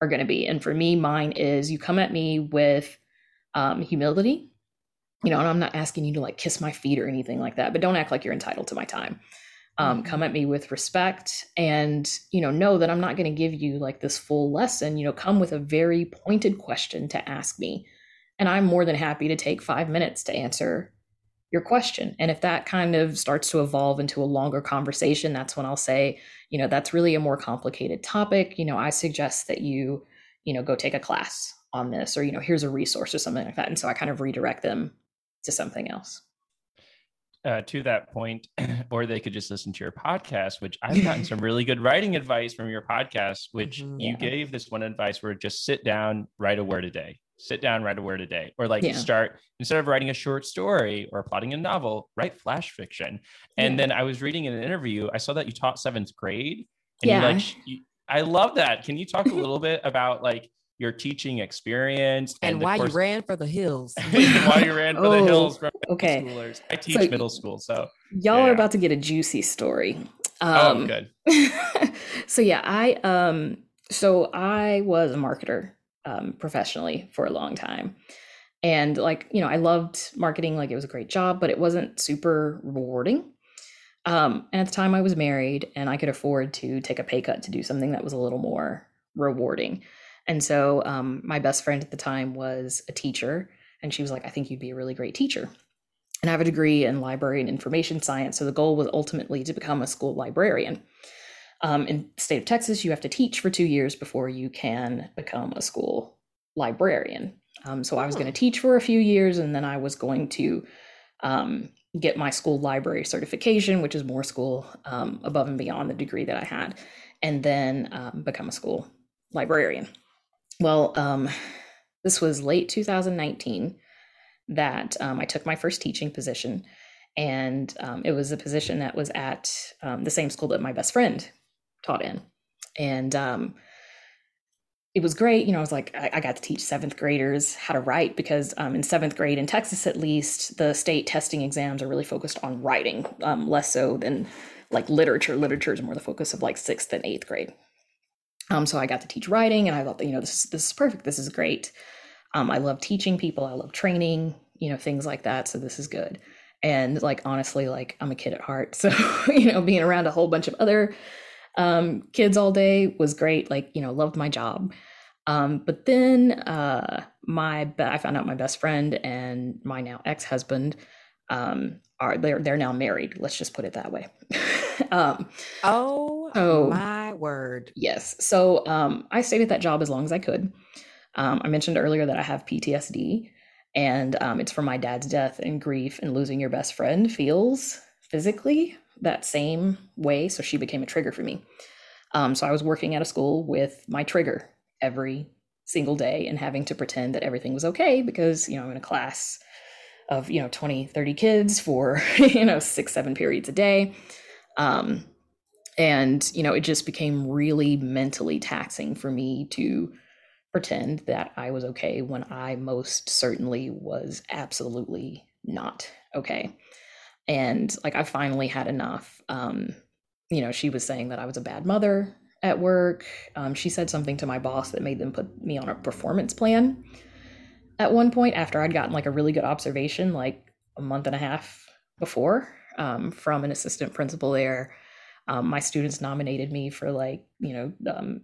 are going to be. And for me, mine is you come at me with um, humility. You know, and I'm not asking you to like kiss my feet or anything like that, but don't act like you're entitled to my time. Um, mm-hmm. come at me with respect and you know know that i'm not going to give you like this full lesson you know come with a very pointed question to ask me and I'm more than happy to take five minutes to answer your question. And if that kind of starts to evolve into a longer conversation, that's when I'll say, you know, that's really a more complicated topic. You know, I suggest that you, you know, go take a class on this, or, you know, here's a resource or something like that. And so I kind of redirect them to something else. Uh, to that point, [clears throat] or they could just listen to your podcast, which I've gotten [laughs] some really good writing advice from your podcast, which mm-hmm, you gave this one advice where just sit down, write a word a day sit down, write a word a day, or like yeah. start instead of writing a short story or plotting a novel, write flash fiction. And yeah. then I was reading in an interview, I saw that you taught seventh grade. And yeah. like, you, I love that. Can you talk a little bit about like your teaching experience and, and why course, [laughs] you ran for the hills? why you ran for oh, the hills from okay. schoolers. I teach so middle school, so y'all yeah. are about to get a juicy story. Oh, um, oh, good. [laughs] so yeah, I um, so I was a marketer um, professionally for a long time. And like, you know, I loved marketing, like it was a great job, but it wasn't super rewarding. Um, and at the time I was married and I could afford to take a pay cut to do something that was a little more rewarding. And so um, my best friend at the time was a teacher, and she was like, I think you'd be a really great teacher. And I have a degree in library and information science. So the goal was ultimately to become a school librarian. Um, in the state of Texas, you have to teach for two years before you can become a school librarian. Um, so I was going to teach for a few years, and then I was going to um, get my school library certification, which is more school um, above and beyond the degree that I had, and then um, become a school librarian. Well, um, this was late 2019 that I took my first teaching position and um, it was a position that was at um, the same school that my best friend taught in. And um, it was great. You know, I was like, I, I, got to teach seventh graders how to write because um, in seventh grade, in Texas at least, the state testing exams are really focused on writing, um, less so than like literature. Literature is more the focus of like sixth and eighth grade. Um, so I got to teach writing, and I thought, you know, this this is perfect. This is great. Um, I love teaching people. I love training. You know, things like that. So this is good. And like honestly, like I'm a kid at heart, [laughs] so you know, being around a whole bunch of other um, kids all day was great. Like, you know, loved my job. Um, but then uh, my I found out my best friend and my now ex husband um, are they're they're now married. Let's just put it that way. [laughs] um, oh, oh my word! Yes. So um, I stayed at that job as long as I could. Um, I mentioned earlier that I have PTSD, and um, it's from my dad's death and grief and losing your best friend feels physically that same way. So she became a trigger for me. Um, so I was working at a school with my trigger every single day and having to pretend that everything was okay because you know I'm in a class of you know 20 30 kids for [laughs] you know six seven periods a day. Um, and you know it just became really mentally taxing for me to pretend that i was okay when i most certainly was absolutely not okay. And like i finally had enough. Um, you know she was saying that i was a bad mother at work. Um, she said something to my boss that made them put me on a performance plan at one point after I'd gotten like a really good observation, like a month and a half before, um, from an assistant principal there. Um, my students nominated me for like, you know, um,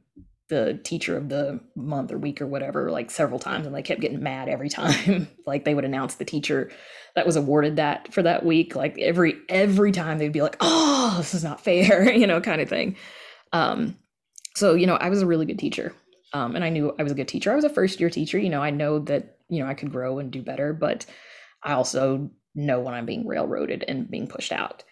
the teacher of the month or week or whatever, like several times, and they kept getting mad every time. [laughs] like they would announce the teacher that was awarded that for that week. Like every every time they'd be like, "Oh, this is not fair," [laughs] you know, kind of thing. Um, so you know, I was a really good teacher, um, and I knew I was a good teacher. I was a first year teacher. You know, I know that you know I could grow and do better, but I also know when I'm being railroaded and being pushed out.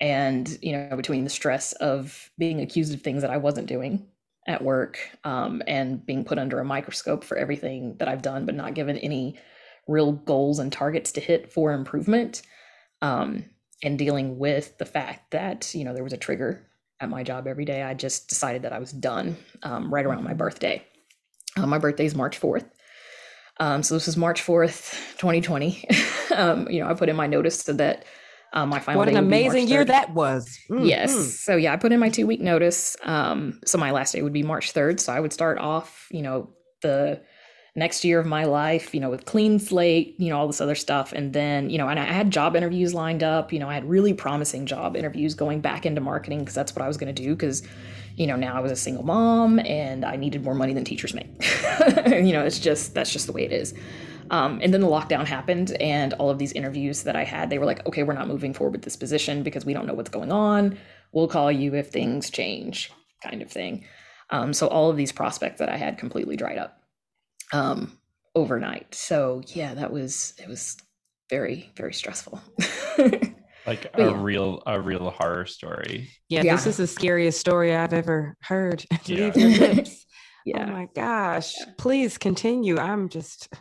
And you know, between the stress of being accused of things that I wasn't doing at work um, and being put under a microscope for everything that I've done, but not given any real goals and targets to hit for improvement, um, and dealing with the fact that you know there was a trigger at my job every day, I just decided that I was done um, right around my birthday. Uh, my birthday is March 4th. Um, so this is March 4th, 2020. [laughs] um, you know, I put in my notice so that um, my final what an amazing year that was. Mm-hmm. Yes. So yeah, I put in my two week notice. Um, so my last day would be March 3rd. So I would start off, you know, the next year of my life, you know, with clean slate, you know, all this other stuff. And then, you know, and I had job interviews lined up, you know, I had really promising job interviews going back into marketing because that's what I was going to do. Because, you know, now I was a single mom and I needed more money than teachers make. [laughs] you know, it's just, that's just the way it is. Um, and then the lockdown happened, and all of these interviews that I had, they were like, okay, we're not moving forward with this position because we don't know what's going on. We'll call you if things change, kind of thing. Um, so all of these prospects that I had completely dried up um, overnight. So yeah, that was it was very very stressful. [laughs] like a yeah. real a real horror story. Yeah, yeah, this is the scariest story I've ever heard. [laughs] Yeah. Leave your lips. [laughs] yeah. Oh my gosh. Yeah. Please continue. I'm just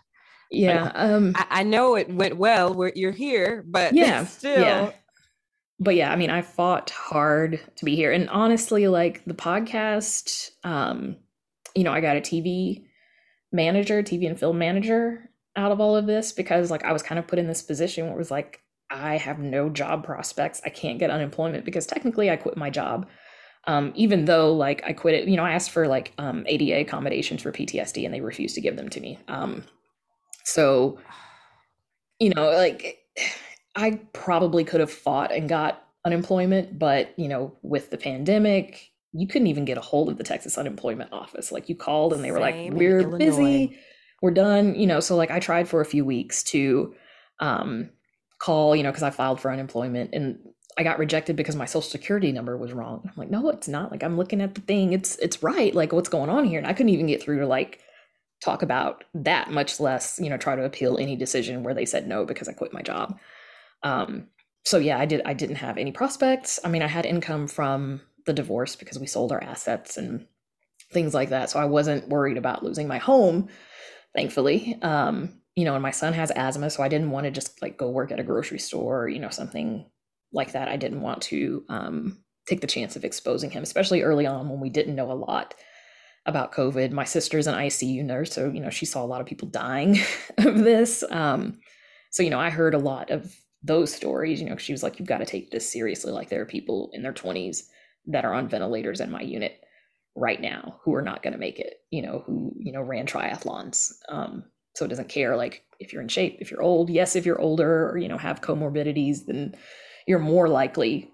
yeah. Um I, I know it went well where you're here, but yeah, still yeah. But yeah, I mean, I fought hard to be here. And honestly, like the podcast, um, you know, I got a TV manager, TV and film manager out of all of this because like I was kind of put in this position where it was like I have no job prospects. I can't get unemployment because technically I quit my job. Um, even though like I quit it, you know, I asked for like um, ADA accommodations for PTSD and they refused to give them to me. Um, so, you know, like I probably could have fought and got unemployment, but you know, with the pandemic, you couldn't even get a hold of the Texas unemployment office. Like you called and they were like, "We're busy, we're done." You know, so like I tried for a few weeks to um, call, you know, because I filed for unemployment and I got rejected because my social security number was wrong. I'm like, no, it's not. Like I'm looking at the thing, it's it's right. Like what's going on here? And I couldn't even get through to like talk about that, much less you know try to appeal any decision where they said no because I quit my job. Um, so yeah, I did. I didn't have any prospects. I mean, I had income from the divorce because we sold our assets and things like that. So I wasn't worried about losing my home, thankfully. Um, you know, and my son has asthma, so I didn't want to just like go work at a grocery store or, you know, something like that. I didn't want to um, take the chance of exposing him, especially early on when we didn't know a lot about COVID. My sister's an ICU nurse, so you know, she saw a lot of people dying [laughs] of this. Um, so you know, I heard a lot of those stories. You know, she was like, "You've got to take this seriously." Like there are people in their twenties that are on ventilators in my unit right now who are not going to make it you know who you know ran triathlons um, so it doesn't care like if you're in shape if you're old yes if you're older or you know have comorbidities then you're more likely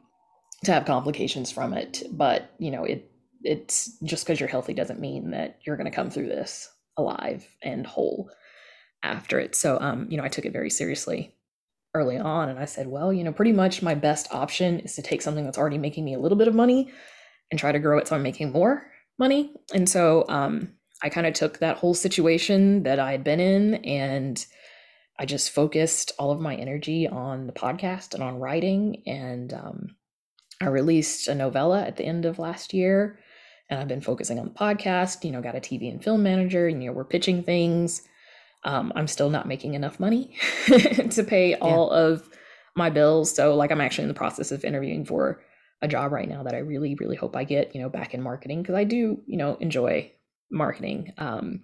to have complications from it but you know it it's just because you're healthy doesn't mean that you're going to come through this alive and whole after it so um you know i took it very seriously early on. And I said, well, you know, pretty much my best option is to take something that's already making me a little bit of money and try to grow it so I'm making more money. And so um, I kind of took that whole situation that I had been in and I just focused all of my energy on the podcast and on writing. And um, I released a novella at the end of last year. And I've been focusing on the podcast, you know, got a TV and film manager, and, you know, we're pitching things. Um, I'm still not making enough money [laughs] to pay all yeah. of my bills. So, like, I'm actually in the process of interviewing for a job right now that I really, really hope I get, you know, back in marketing because I do, you know, enjoy marketing. Um,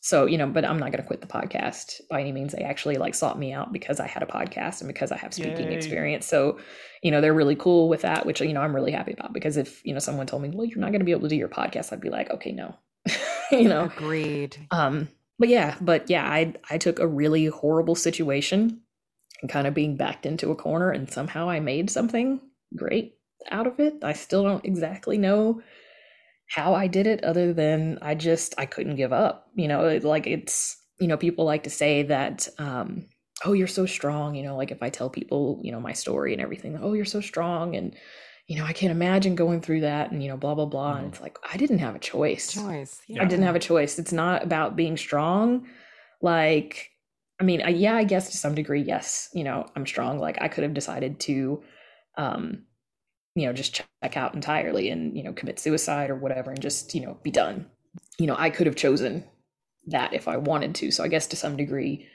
so, you know, but I'm not going to quit the podcast by any means. They actually like sought me out because I had a podcast and because I have speaking Yay. experience. So, you know, they're really cool with that, which, you know, I'm really happy about because if, you know, someone told me, well, you're not going to be able to do your podcast, I'd be like, okay, no, [laughs] you know, agreed. Um, but yeah, but yeah, I, I took a really horrible situation and kind of being backed into a corner and somehow I made something great out of it. I still don't exactly know how I did it other than I just I couldn't give up. You know, like it's you know people like to say that um oh you're so strong, you know, like if I tell people, you know, my story and everything, oh you're so strong and you know, I can't imagine going through that and you know blah blah blah mm-hmm. and it's like I didn't have a choice. Choice. Yeah. I didn't have a choice. It's not about being strong like I mean, I, yeah, I guess to some degree yes, you know, I'm strong like I could have decided to um you know just check out entirely and you know commit suicide or whatever and just you know be done. You know i could have chosen that if i wanted to. So i guess to some degree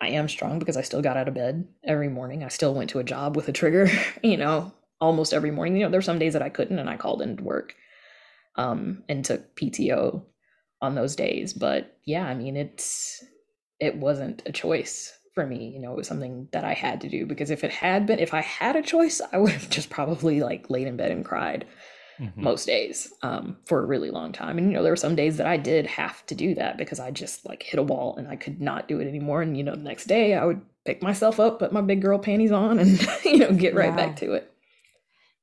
i am strong because i still got out of bed every morning. I still went to a job with a trigger [laughs] you know almost every morning. You know there's some days that i couldn't and i called into work um and took pto on those days. But yeah i mean it's it wasn't a choice for me you know it was something that i had to do because if it had been if i had a choice i would have [laughs] just probably like laid in bed and cried mm-hmm. most days um, for a really long time. And you know there were some days that i did have to do that because i just like hit a wall and i could not do it anymore. And you know the next day i would pick myself up put my big girl panties on and [laughs] you know get right back to it.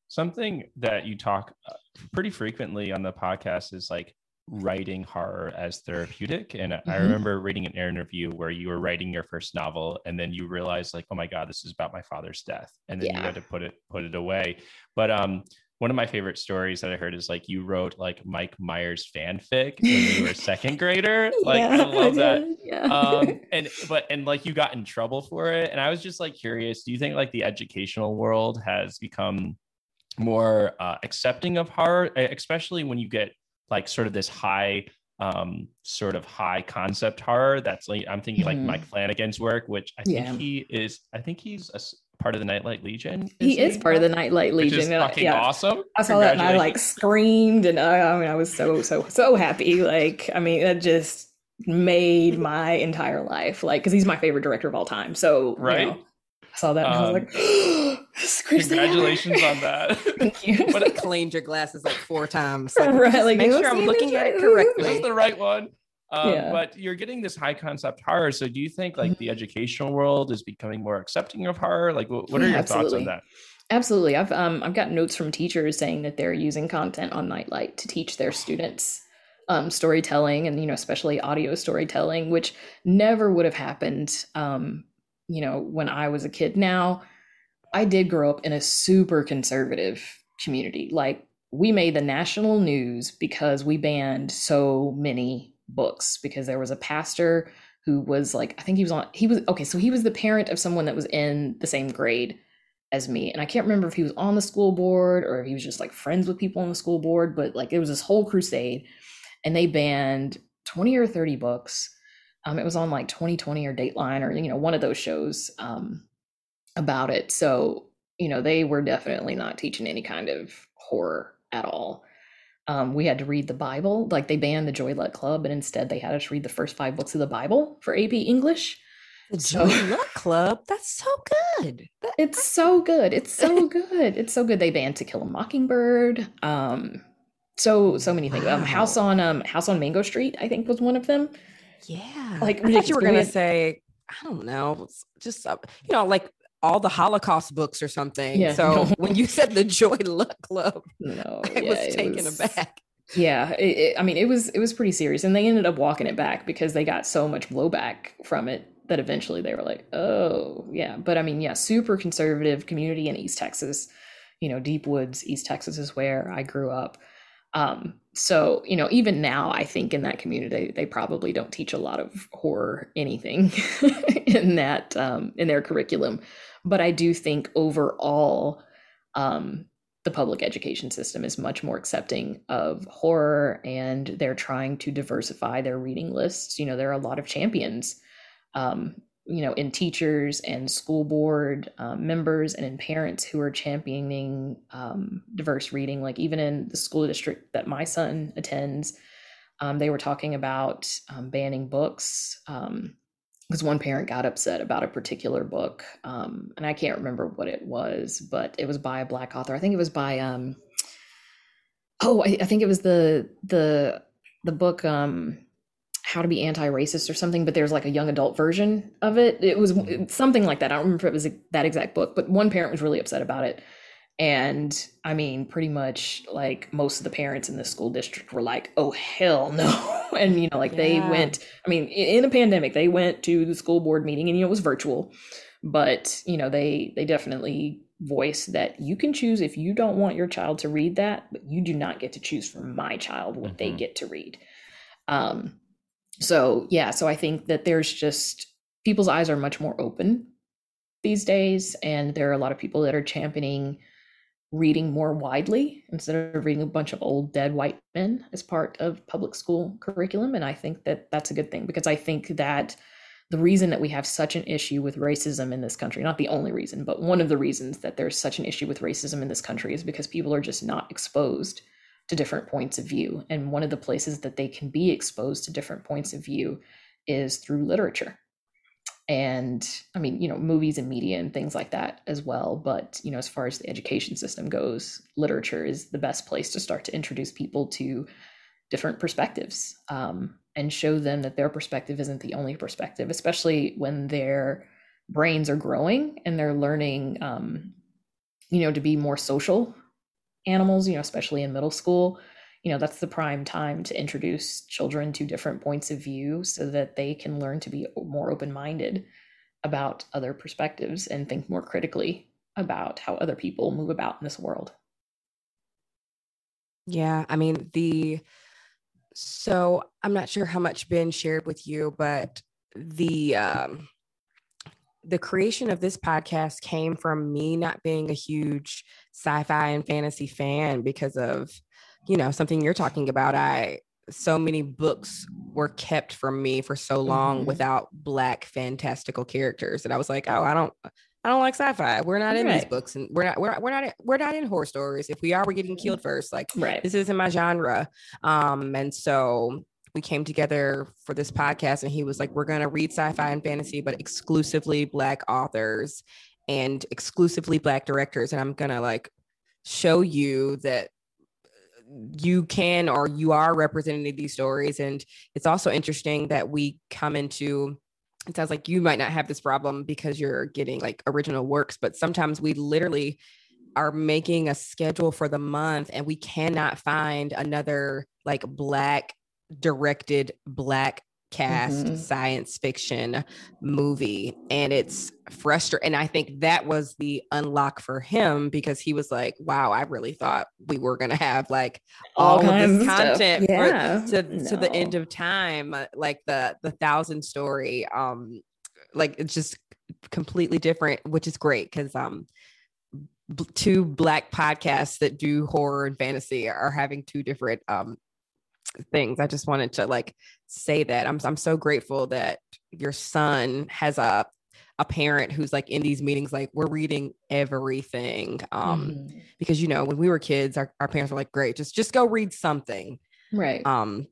Something that you talk uh, pretty frequently on the podcast is like writing horror as therapeutic. And mm-hmm. I remember reading an interview where you were writing your first novel and then you realized like, oh my God, this is about my father's death. And then yeah. you had to put it put it away. But um one of my favorite stories that I heard is like you wrote like Mike Myers fanfic when you were a [laughs] second grader. Like yeah, I [laughs] love that. Yeah. Um, [laughs] and but and like you got in trouble for it. And I was just like curious, do you think like the educational world has become more uh, accepting of horror, especially when you get like sort of this high um sort of high concept horror that's like i'm thinking mm-hmm. like mike flanagan's work which i think he is i think he's a part of the nightlight legion he, he? is part of the nightlight legion which is fucking yeah. awesome. I saw that and i like screamed and I, I mean i was so so so happy like i mean that just made my entire life like because he's my favorite director of all time so right you know, I saw that and um, I was like, [gasps] Congratulations on that. [laughs] Thank you. but I cleaned your glasses like four times. [laughs] Like, right, like make sure I'm looking at it correctly. This is the right one. Um, yeah. But you're getting this high concept horror. So do you think like mm-hmm. the educational world is becoming more accepting of horror? Like, what, what are your Absolutely. thoughts on that? Absolutely. I've um I've got notes from teachers saying that they're using content on Nightlight to teach their students um, storytelling and you know especially audio storytelling, which never would have happened um, you know when I was a kid. Now I did grow up in a super conservative community. Like we made the national news because we banned so many books because there was a pastor who was like I think he was on he was okay, so he was the parent of someone that was in the same grade as me. And I can't remember if he was on the school board or if he was just like friends with people on the school board, but like it was this whole crusade and they banned 20 or 30 books. Um, it was on like 2020 or Dateline or you know one of those shows. Um, about it. So, you know, they were definitely not teaching any kind of horror at all. Um, we had to read the Bible. Like they banned the Joy Luck Club, and instead they had us read the first five books of the Bible for AP English. The Joy so, [laughs] Luck Club. That's so good. That, it's so good. It's [laughs] so good. It's so good. They banned To Kill a Mockingbird. Um, so so many things. Wow. Um, House on um House on Mango Street, I think, was one of them. Yeah, like I thought you were gonna say I don't know, just uh, you know, like all the Holocaust books or something. Yeah, so no. when you said the Joy [laughs] Luck Club, [laughs] no, I yeah, was taken was, aback. Yeah, it, it, I mean, it was it was pretty serious, and they ended up walking it back because they got so much blowback from it that eventually they were like, oh, yeah. But I mean, yeah, super conservative community in East Texas. You know, Deep Woods, East Texas is where I grew up. Um, so, you know, even now, I think in that community, they probably don't teach a lot of horror anything [laughs] in that, um, in their curriculum. But I do think overall, um, the public education system is much more accepting of horror and they're trying to diversify their reading lists. You know, there are a lot of champions um, you know, in teachers and school board um, members and in parents who are championing um, diverse reading. Like even in the school district that my son attends, um, they were talking about um, banning books because um, one parent got upset about a particular book, um, and I can't remember what it was, but it was by a black author. I think it was by oh, I, I think it was the the the book how to be anti-racist or something but there's like a young adult version of it it was mm-hmm. something like that i don't remember if it was that exact book but one parent was really upset about it and i mean pretty much like most of the parents in the school district were like oh hell no [laughs] and you know like yeah. they went i mean in a pandemic they went to the school board meeting and you know it was virtual but you know they they definitely voice that you can choose if you don't want your child to read that but you do not get to choose for my child what mm-hmm. they get to read um so yeah so i think that there's just people's eyes are much more open these days and there are a lot of people that are championing reading more widely instead of reading a bunch of old dead white men as part of public school curriculum and i think that that's a good thing because i think that the reason that we have such an issue with racism in this country not the only reason but one of the reasons that there's such an issue with racism in this country is because people are just not exposed to different points of view. And one of the places that they can be exposed to different points of view is through literature. And I mean, you know, movies and media and things like that as well. But, you know, as far as the education system goes, literature is the best place to start to introduce people to different perspectives um, and show them that their perspective isn't the only perspective, especially when their brains are growing and they're learning, um, you know, to be more social animals, you know, especially in middle school, you know, that's the prime time to introduce children to different points of view so that they can learn to be more open minded about other perspectives and think more critically about how other people move about in this world. Yeah, I mean, the so I'm not sure how much Ben shared with you, but the um the creation of this podcast came from me not being a huge sci-fi and fantasy fan because of you know something you're talking about. I so many books were kept from me for so long mm-hmm. without black fantastical characters and i was like oh i don't i don't like sci-fi. We're not in these books and we're not we're, we're not we're not in horror stories. If we are we're getting killed first. Like right. this isn't my genre. Um and so we came together for this podcast and he was like we're going to read sci-fi and fantasy but exclusively black authors and exclusively black directors and i'm going to like show you that you can or you are representing these stories. And it's also interesting that we come into it sounds like you might not have this problem because you're getting like original works but sometimes we literally are making a schedule for the month and we cannot find another like black directed black cast mm-hmm. science fiction movie and it's frustrating and i think that was the unlock for him because he was like wow i really thought we were going to have like all, all of this content yeah. for, to, no. to the end of time uh, like the the thousand story um like it's just completely different which is great because um two black podcasts that do horror and fantasy are having two different um things. I just wanted to like say that I'm I'm so grateful that your son has a a parent who's like in these meetings like we're reading everything um mm-hmm. because you know when we were kids our, our parents were like great just just go read something right um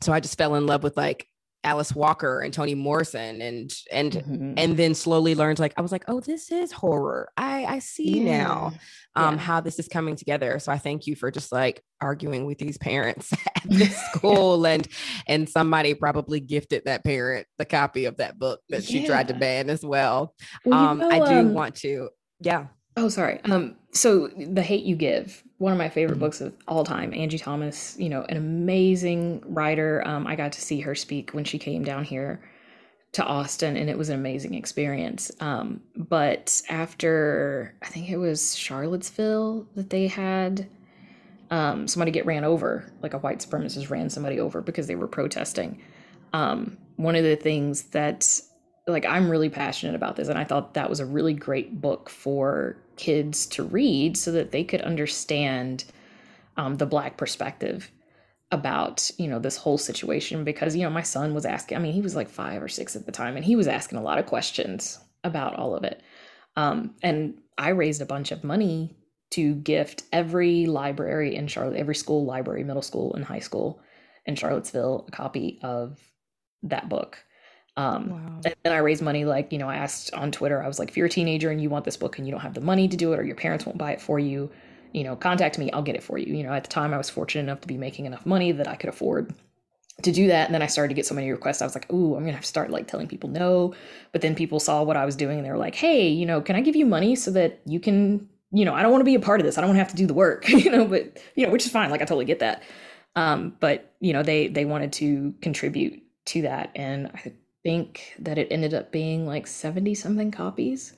so i just fell in love with like Alice Walker and Toni Morrison and and mm-hmm. and then slowly learned like I was like oh this is horror I I see yeah. now um yeah. how this is coming together so I thank you for just like arguing with these parents [laughs] at this [laughs] school and and somebody probably gifted that parent the copy of that book that yeah. she tried to ban as well, well um know, I do um, want to yeah Oh, sorry. Um, so The Hate You Give, one of my favorite mm-hmm. books of all time. Angie Thomas, you know, an amazing writer. Um, I got to see her speak when she came down here to Austin, and it was an amazing experience. Um, but after I think it was Charlottesville that they had um, somebody get ran over, like a white supremacist ran somebody over because they were protesting. Um, one of the things that like I'm really passionate about this, and I thought that was a really great book for kids to read so that they could understand um, the black perspective about you know this whole situation because you know my son was asking i mean he was like five or six at the time and he was asking a lot of questions about all of it. Um, and i raised a bunch of money to gift every library in charlotte every school library middle school and high school in charlottesville a copy of that book um, wow. and then i raised money like you know i asked on twitter i was like if you're a teenager and you want this book and you don't have the money to do it or your parents won't buy it for you you know, contact me, I'll get it for you. You know, at the time I was fortunate enough to be making enough money that I could afford to do that. And then I started to get so many requests. I was like, ooh, I'm gonna have to start like telling people no. But then people saw what I was doing and they were like, hey, you know, can I give you money so that you can, you know, I don't want to be a part of this. I don't want to have to do the work, [laughs] you know, but you know, which is fine. Like I totally get that. Um, but you know, they they wanted to contribute to that. And I think that it ended up being like 70 something copies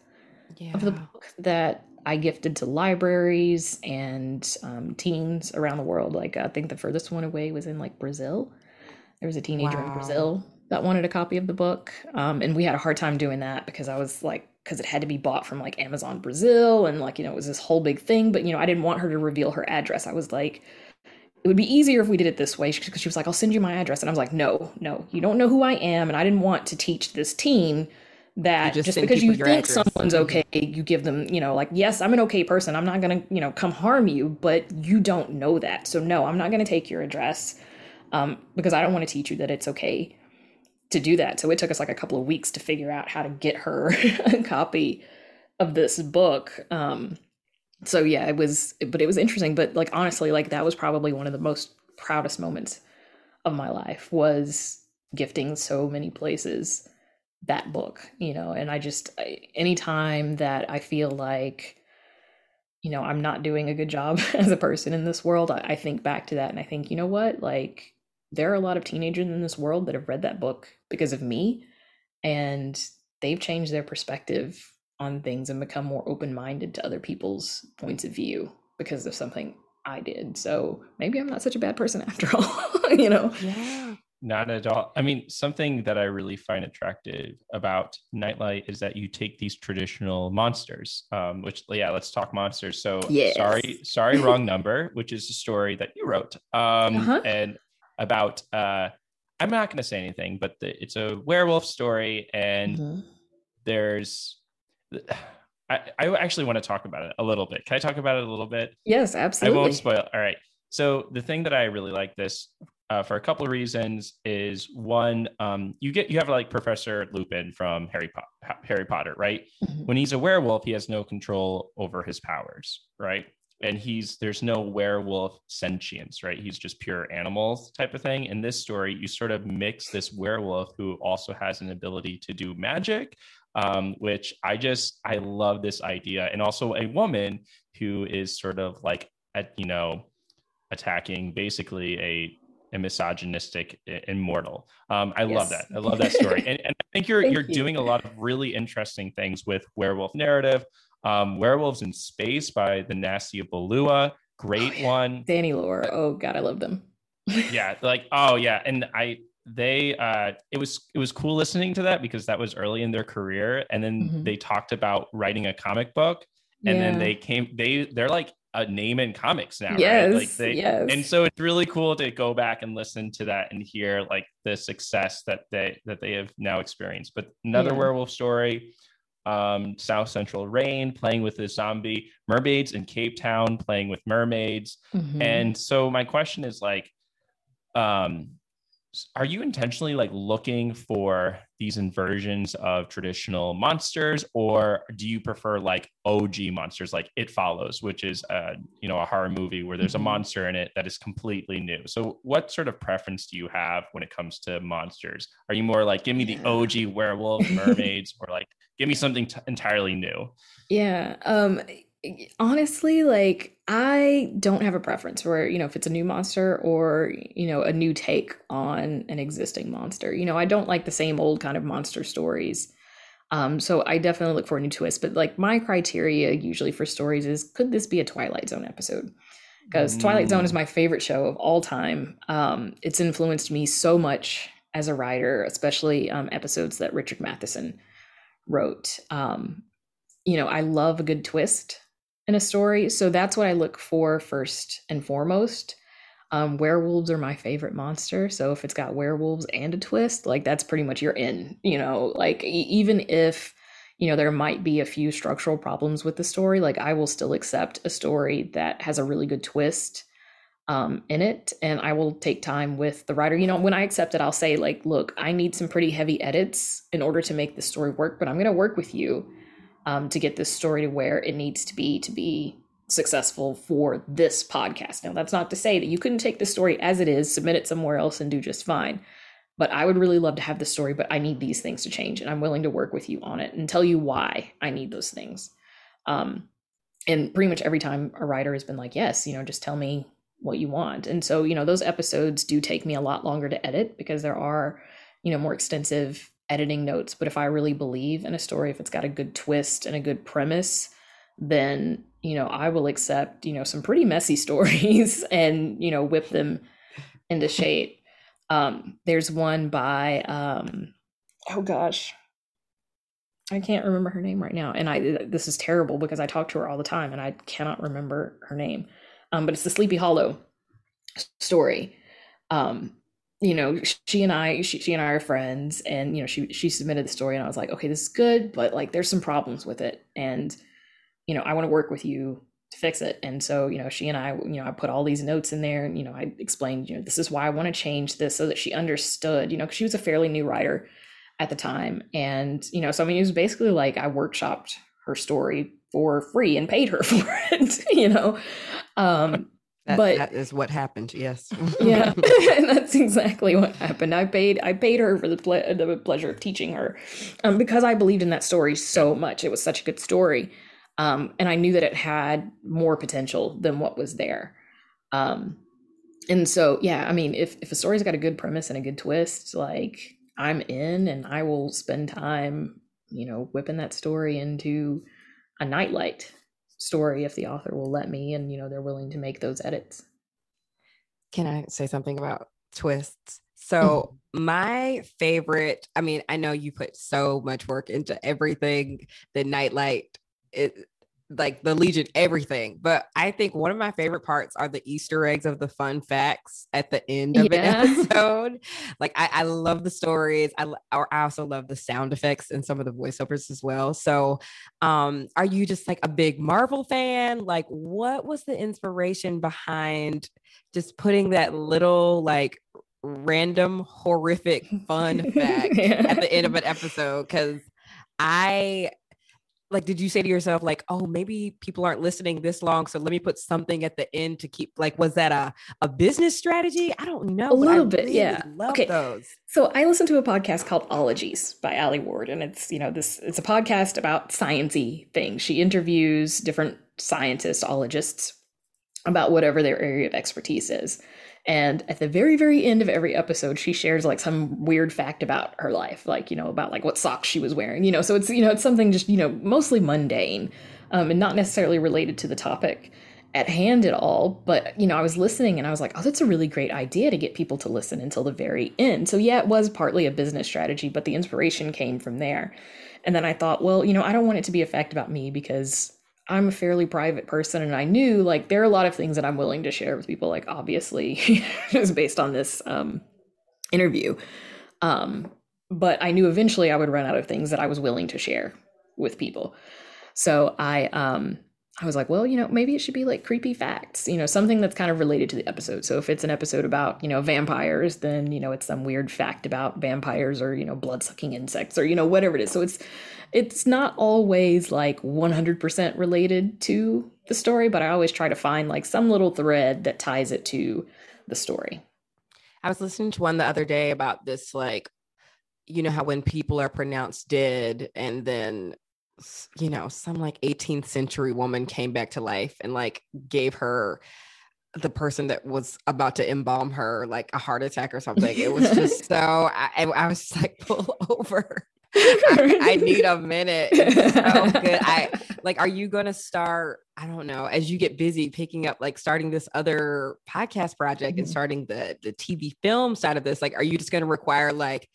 yeah. of the book that I gifted to libraries and um, teens around the world. Like I think the furthest one away was in like Brazil. There was a teenager wow. in Brazil that wanted a copy of the book, um, and we had a hard time doing that because I was like, because it had to be bought from like Amazon Brazil, and like you know it was this whole big thing. But you know I didn't want her to reveal her address. I was like, it would be easier if we did it this way because she was like, I'll send you my address, and I was like, no, no, you don't know who I am, and I didn't want to teach this teen that just, just because you think address. someone's mm-hmm. okay, you give them, you know, like, yes, I'm an okay person. I'm not going to, you know, come harm you, but you don't know that. So, no, I'm not going to take your address um, because I don't want to teach you that it's okay to do that. So, it took us like a couple of weeks to figure out how to get her [laughs] a copy of this book. Um, so, yeah, it was, but it was interesting. But, like, honestly, like, that was probably one of the most proudest moments of my life was gifting so many places that book, you know, and I just, I, anytime that I feel like, you know, I'm not doing a good job [laughs] as a person in this world, I, I think back to that and I think, you know what, like, there are a lot of teenagers in this world that have read that book because of me and they've changed their perspective on things and become more open-minded to other people's points of view because of something I did. So maybe I'm not such a bad person [laughs] after all, [laughs] you know. Yeah. Not at all. I mean, something that I really find attractive about Nightlight is that you take these traditional monsters, um, which yeah, let's talk monsters. So yes. sorry, sorry, [laughs] wrong number, which is a story that you wrote, um, uh-huh. and about. Uh, I'm not going to say anything, but the, it's a werewolf story, and mm-hmm. there's. [sighs] I, I actually want to talk about it a little bit. Can I talk about it a little bit? Yes, absolutely. I won't spoil. All right. So the thing that I really like this uh, for a couple of reasons is one um, you get you have like professor lupin from harry, po- harry potter right mm-hmm. when he's a werewolf he has no control over his powers right and he's there's no werewolf sentience right he's just pure animals type of thing in this story you sort of mix this werewolf who also has an ability to do magic um, which i just i love this idea and also a woman who is sort of like at you know attacking basically a a misogynistic immortal. Um, I yes. love that. I love that story, and, and I think you're you're you. doing a lot of really interesting things with werewolf narrative. Um, Werewolves in Space by the Nastia Balua, great oh, yeah. one. Danny Lore. Oh God, I love them. yeah, like oh yeah, and I they uh it was it was cool listening to that because that was early in their career, and then mm-hmm. they talked about writing a comic book, and yeah. then they came they they're like a name in comics now, yes, right? Like they, yes. and so it's really cool to go back and listen to that and hear like the success that they that they have now experienced. But another yeah. werewolf story, um, South Central Rain playing with the zombie mermaids in Cape Town, playing with mermaids. Mm-hmm. And so my question is like, um, are you intentionally like looking for these inversions of traditional monsters or do you prefer like og monsters like it follows which is a you know a horror movie where there's a mm-hmm. monster in it that is completely new? So what sort of preference do you have when it comes to monsters? Are you more like give me the og werewolf mermaids or like give me something t- entirely new yeah um honestly, like I don't have a preference for, you know, if it's a new monster or, you know, a new take on an existing monster. You know, I don't like the same old kind of monster stories. Um, so I definitely look for a new twist. But like my criteria usually for stories is could this be a Twilight Zone episode? Because mm. Twilight Zone is mm. my favorite show of all time. Um, it's influenced me so much as a writer, especially um, episodes that Richard Matheson wrote. Um, you know, I love a good twist in a story. So that's what I look for first and foremost. Um, werewolves are my favorite monster. So if it's got werewolves and a twist, like that's pretty much you're in, you know, like e- even if, you know, there might be a few structural problems with the story, like I will still accept a story that has a really good twist um, in it. And I will take time with the writer. You know, when I accept it, I'll say, like, look, I need some pretty heavy edits in order to make the story work, but I'm going to work with you um, to get this story to where it needs to be to be successful for this podcast. Now, that's not to say that you couldn't take the story as it is, submit it somewhere else, and do just fine. But I would really love to have the story, but I need these things to change, and I'm willing to work with you on it and tell you why I need those things. Um, and pretty much every time a writer has been like, yes, you know, just tell me what you want. And so, you know, those episodes do take me a lot longer to edit because there are, you know, more extensive editing notes, but if I really believe in a story, if it's got a good twist and a good premise, then, you know, I will accept, you know, some pretty messy [laughs] stories and, you know, whip them into [laughs] shape. Um, there's one by um oh gosh. I can't remember her name right now. And I this is terrible because I talk to her all the time and I cannot remember her name. Um, but it's the Sleepy Hollow story. Um, you know, she and I, she, she and I are friends, and you know, she she submitted the story, and I was like, okay, this is good, but like, there's some problems with it, and you know, I want to work with you to fix it. And so, you know, she and I, you know, I put all these notes in there, and you know, I explained, you know, this is why I want to change this, so that she understood, you know, because she was a fairly new writer at the time, and you know, so I mean, it was basically like I workshopped her story for free and paid her [laughs] for it, you know. Um, that, but that is what happened. Yes. [laughs] yeah, and [laughs] [laughs] that's exactly what happened. I paid I paid her for the ple- the pleasure of teaching her, um, because I believed in that story so much. It was such a good story, um, and I knew that it had more potential than what was there. Um, and so yeah, I mean, if if a story's got a good premise and a good twist, like I'm in, and I will spend time, you know, whipping that story into a nightlight story if the author will let me and you know they're willing to make those edits can i say something about twists so mm-hmm. my favorite i mean i know you put so much work into everything the nightlight it like the Legion, everything. But I think one of my favorite parts are the Easter eggs of the fun facts at the end of yeah. an [laughs] episode. like I, I love the stories. I or I also love the sound effects and some of the voiceovers as well. So, um, are you just like a big Marvel fan? Like, what was the inspiration behind just putting that little like random horrific fun [laughs] fact yeah. at the end of an episode? Because I like did you say to yourself like oh maybe people aren't listening this long so let me put something at the end to keep like was that a, a business strategy? I don't know a little bit really yeah. okay those. so i listen to a podcast called ologies by Alie Ward and it's you know this it's a podcast about sciency things. She interviews different scientists ologists about whatever their area of expertise is and at the very, very end of every episode, she shares like some weird fact about her life, like, you know, about like what socks she was wearing, you know. So it's, you know, it's something just, you know, mostly mundane um, and not necessarily related to the topic at hand at all. But, you know, I was listening and I was like, oh, that's a really great idea to get people to listen until the very end. So, yeah, it was partly a business strategy, but the inspiration came from there. And then I thought, well, you know, I don't want it to be a fact about me because I'm a fairly private person and I knew like there are a lot of things that I'm willing to share with people like obviously [laughs] just based on this um interview. Um but I knew eventually I would run out of things that I was willing to share with people. So I um I was like, well, you know, maybe it should be like creepy facts, you know, something that's kind of related to the episode. So if it's an episode about, you know, vampires, then, you know, it's some weird fact about vampires or, you know, blood sucking insects or, you know, whatever it is. So it's it's not always like 100% related to the story, but I always try to find like some little thread that ties it to the story. I was listening to one the other day about this, like, you know, how when people are pronounced dead and then you know, some like 18th century woman came back to life and like gave her the person that was about to embalm her like a heart attack or something. It was just [laughs] so I, I was just like, [laughs] pull over. [laughs] I, I, need a minute. so good. I like, are you going to start? I don't know. As you get busy picking up, like starting this other podcast project mm-hmm. and starting the the TV film side of this, like, are you just going to require like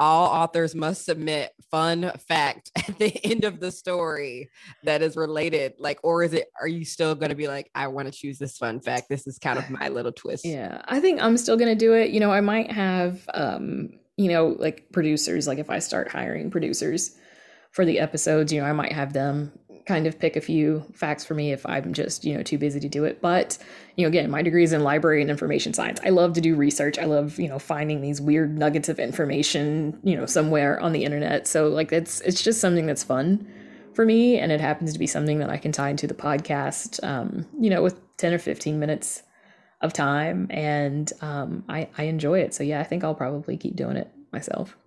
all authors must submit fun fact [laughs] at the end of the story that is related like or is it are you still going to be like i want to choose this fun fact. This is kind of my little twist. Yeah i think i'm still going to do it. You know i might have um you know like producers like if i start hiring producers for the episodes you know i might have them kind of pick a few facts for me if I'm just, you know, too busy to do it. But, you know, again, my degree is in library and information science. I love to do research. I love, you know, finding these weird nuggets of information, you know, somewhere on the internet. So like it's it's just something that's fun for me and it happens to be something that I can tie into the podcast um, you know, with 10 or 15 minutes of time and um I I enjoy it. So yeah, I think I'll probably keep doing it myself.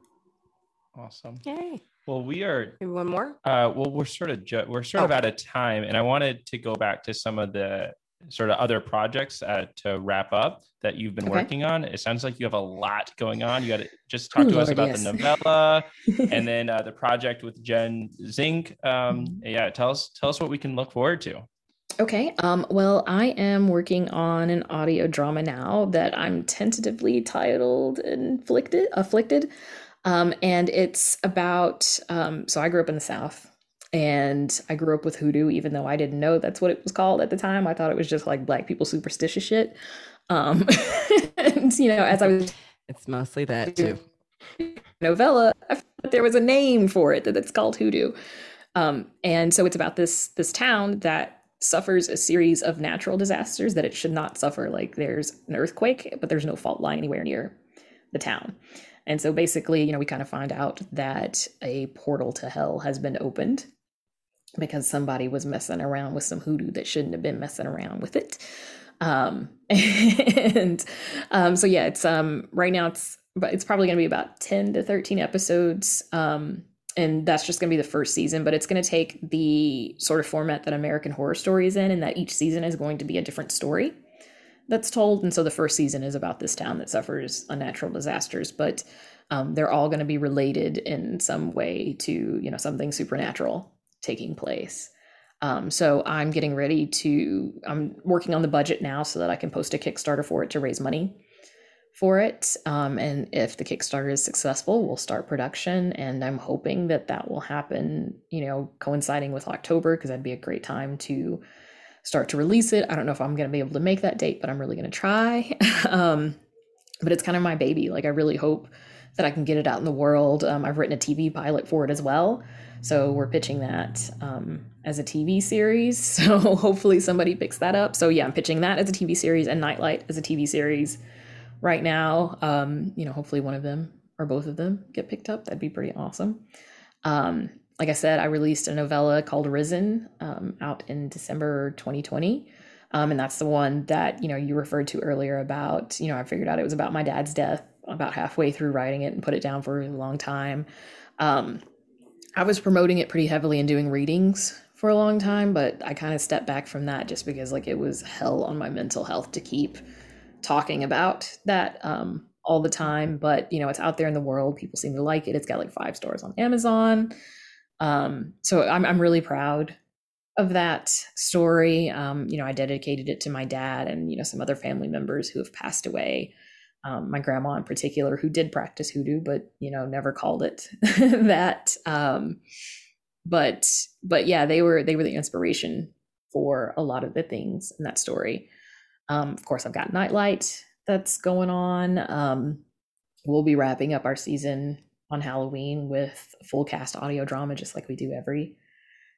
Awesome. Yay. Well, we are. Maybe one more. Uh, well, we're sort of ju- we're sort oh. of out of time, and I wanted to go back to some of the sort of other projects uh, to wrap up that you've been okay. working on. It sounds like you have a lot going on. You got to just talk Ooh, to Lord, us about yes. the novella, [laughs] and then uh, the project with Jen Zink. Um, mm-hmm. yeah, tell us tell us what we can look forward to. Okay. Um, well, I am working on an audio drama now that I'm tentatively titled "Inflicted." Afflicted. Um, and it's about, um, so I grew up in the South and I grew up with hoodoo, even though I didn't know that's what it was called at the time. I thought it was just like black people superstitious shit. Um, [laughs] and, you know, as I was. It's mostly that too. Novella, I thought there was a name for it that it's called hoodoo. Um, and so it's about this this town that suffers a series of natural disasters that it should not suffer. Like there's an earthquake, but there's no fault line anywhere near the town. And so basically, you know, we kind of find out that a portal to hell has been opened because somebody was messing around with some hoodoo that shouldn't have been messing around with it. Um, [laughs] and um, so yeah, it's um right now it's but it's probably going to be about 10 to 13 episodes. Um, and that's just going to be the first season, but it's going to take the sort of format that American Horror Story is in, and that each season is going to be a different story that's told. And so the first season is about this town that suffers unnatural disasters, but um, they're all going to be related in some way to you know something supernatural taking place. Um, so I'm getting ready to. I'm working on the budget now so that I can post a Kickstarter for it to raise money for it. Um, and if the Kickstarter is successful, we'll start production. And I'm hoping that that will happen. You know, coinciding with October because that'd be a great time to start to release it. I don't know if I'm going to be able to make that date, but I'm really going to try. [laughs] um, but it's kind of my baby. Like, I really hope that I can get it out in the world. Um, I've written a TV pilot for it as well. So we're pitching that um, as a TV series. [laughs] So hopefully somebody picks that up. So yeah, I'm pitching that as a TV series and Nightlight as a TV series right now. Um, you know, hopefully one of them or both of them get picked up. That'd be pretty awesome. Um, like I said, I released a novella called Risen um, out in December 2020. Um, and that's the one that, you know, you referred to earlier about, you know, I figured out it was about my dad's death about halfway through writing it and put it down for a long time. Um, I was promoting it pretty heavily and doing readings for a long time, but I kind of stepped back from that just because like it was hell on my mental health to keep talking about that um, all the time. But you know, it's out there in the world. People seem to like it. It's got like five stars on Amazon. Um, so I'm I'm really proud of that story. Um, you know, I dedicated it to my dad and you know some other family members who have passed away. Um, my grandma in particular, who did practice hoodoo, but you know never called it [laughs] that. Um, but but yeah, they were they were the inspiration for a lot of the things in that story. Um, of course, I've got Nightlight that's going on. Um, we'll be wrapping up our season on Halloween with full cast audio drama, just like we do every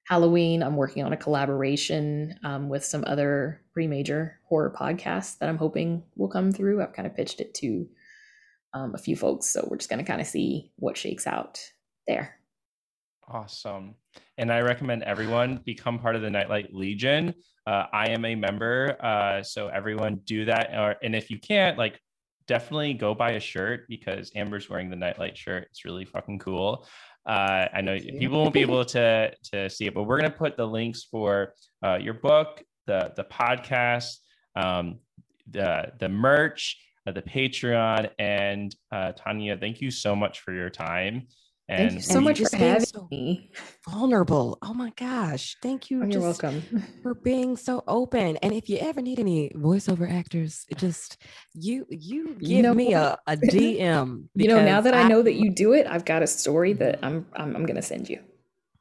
Halloween. I'm working on a collaboration um, with some other pre major horror podcasts that I'm hoping will come through. I've kind of pitched it to um, a few folks, so we're just going to kind of see what shakes out there. Awesome. And I recommend everyone become part of the Nightlight Legion. Uh, I am a member, uh, so everyone do that. Or, and if you can't, like definitely go buy a shirt because Amber's wearing the nightlight shirt. It's really fucking cool. Uh, I know people won't be able to to see it, but we're gonna put the links for uh, your book, the the podcast, um, the the merch, uh, the Patreon, and uh, Tonia. Thank you so much for your time. And Thank you so much for having so me. Vulnerable. Oh my gosh. Thank you. Oh, you're welcome. [laughs] For being so open. And if you ever need any voiceover actors, just you you give you know, me a, a [laughs] DM. You know, now that I, I, know that you do it, I've got a story that I'm I'm, I'm gonna send you.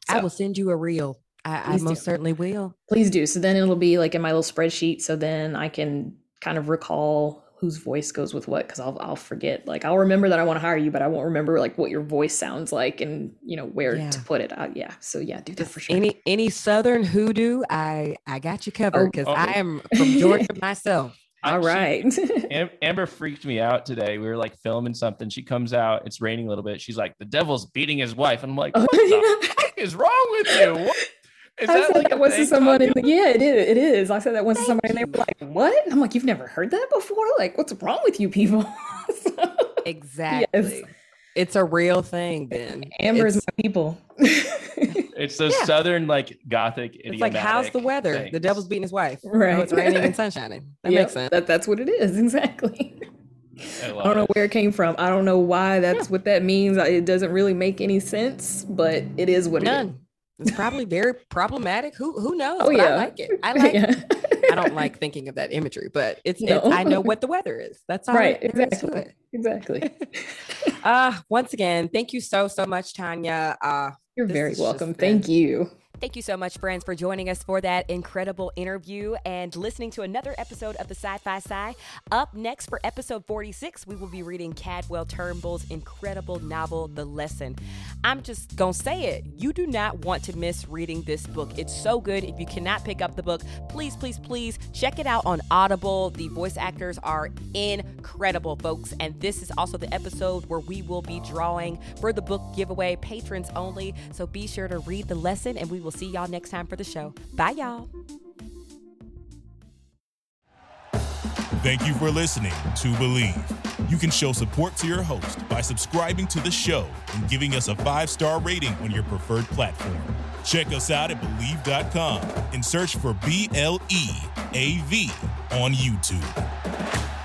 So. I will send you a reel. I, I most do. certainly will. Please do. So then it'll be like in my little spreadsheet. So then I can kind of recall whose voice goes with what because I'll I'll forget. Like I'll remember that I want to hire you, but I won't remember like what your voice sounds like and you know where yeah. to put it. Uh, yeah. So yeah, do that for sure. Any any Southern hoodoo, I I got you covered because oh, oh. I am from Georgia [laughs] myself. All right. [laughs] Amber freaked me out today. We were like filming something. She comes out. It's raining a little bit. She's like, "The devil's beating his wife," and I'm like, "What oh, the [laughs] fuck is wrong with you?" What? Is I that said like that once to someone in the, yeah, it is. It is. I said that once to somebody and they were like, What? And I'm like, You've never heard that before? Like, what's wrong with you people? [laughs] so, exactly. Yes. It's a real thing, Ben. Amber's it's, my people. [laughs] it's those yeah. southern like gothic. It's like how's the weather? Things. The devil's beating his wife. Right. Oh, it's raining and [laughs] sun shining. That yep, makes sense. That, that's what it is, exactly. I, I don't know where it came from. I don't know why that's yeah. what that means. It doesn't really make any sense, but it is what None. it is. It's probably very problematic. Who who knows? Oh, yeah. I like it. I [laughs] like yeah. I don't like thinking of that imagery, but it's, no. it's I know [laughs] what the weather is. That's all right. Exactly. Exactly. uh [laughs] once again, thank you so so much, Tonia. Uh you're very welcome. Thank you. Thank you so much, friends, for joining us for that incredible interview and listening to another episode of the Sci Fi Sci. Up next for episode 46, we will be reading Cadwell Turnbull's incredible novel, The Lesson. I'm just going to say it. You do not want to miss reading this book. It's so good. If you cannot pick up the book, please, please, please check it out on Audible. The voice actors are incredible, folks. And this is also the episode where we will be drawing for the book giveaway, patrons only. So be sure to read the lesson and we will We'll see y'all next time for the show. Bye, y'all. Thank you for listening to Bleav. You can show support to your host by subscribing to the show and giving us a five star rating on your preferred platform. Check us out at Bleav.com and search for B L E A V on YouTube.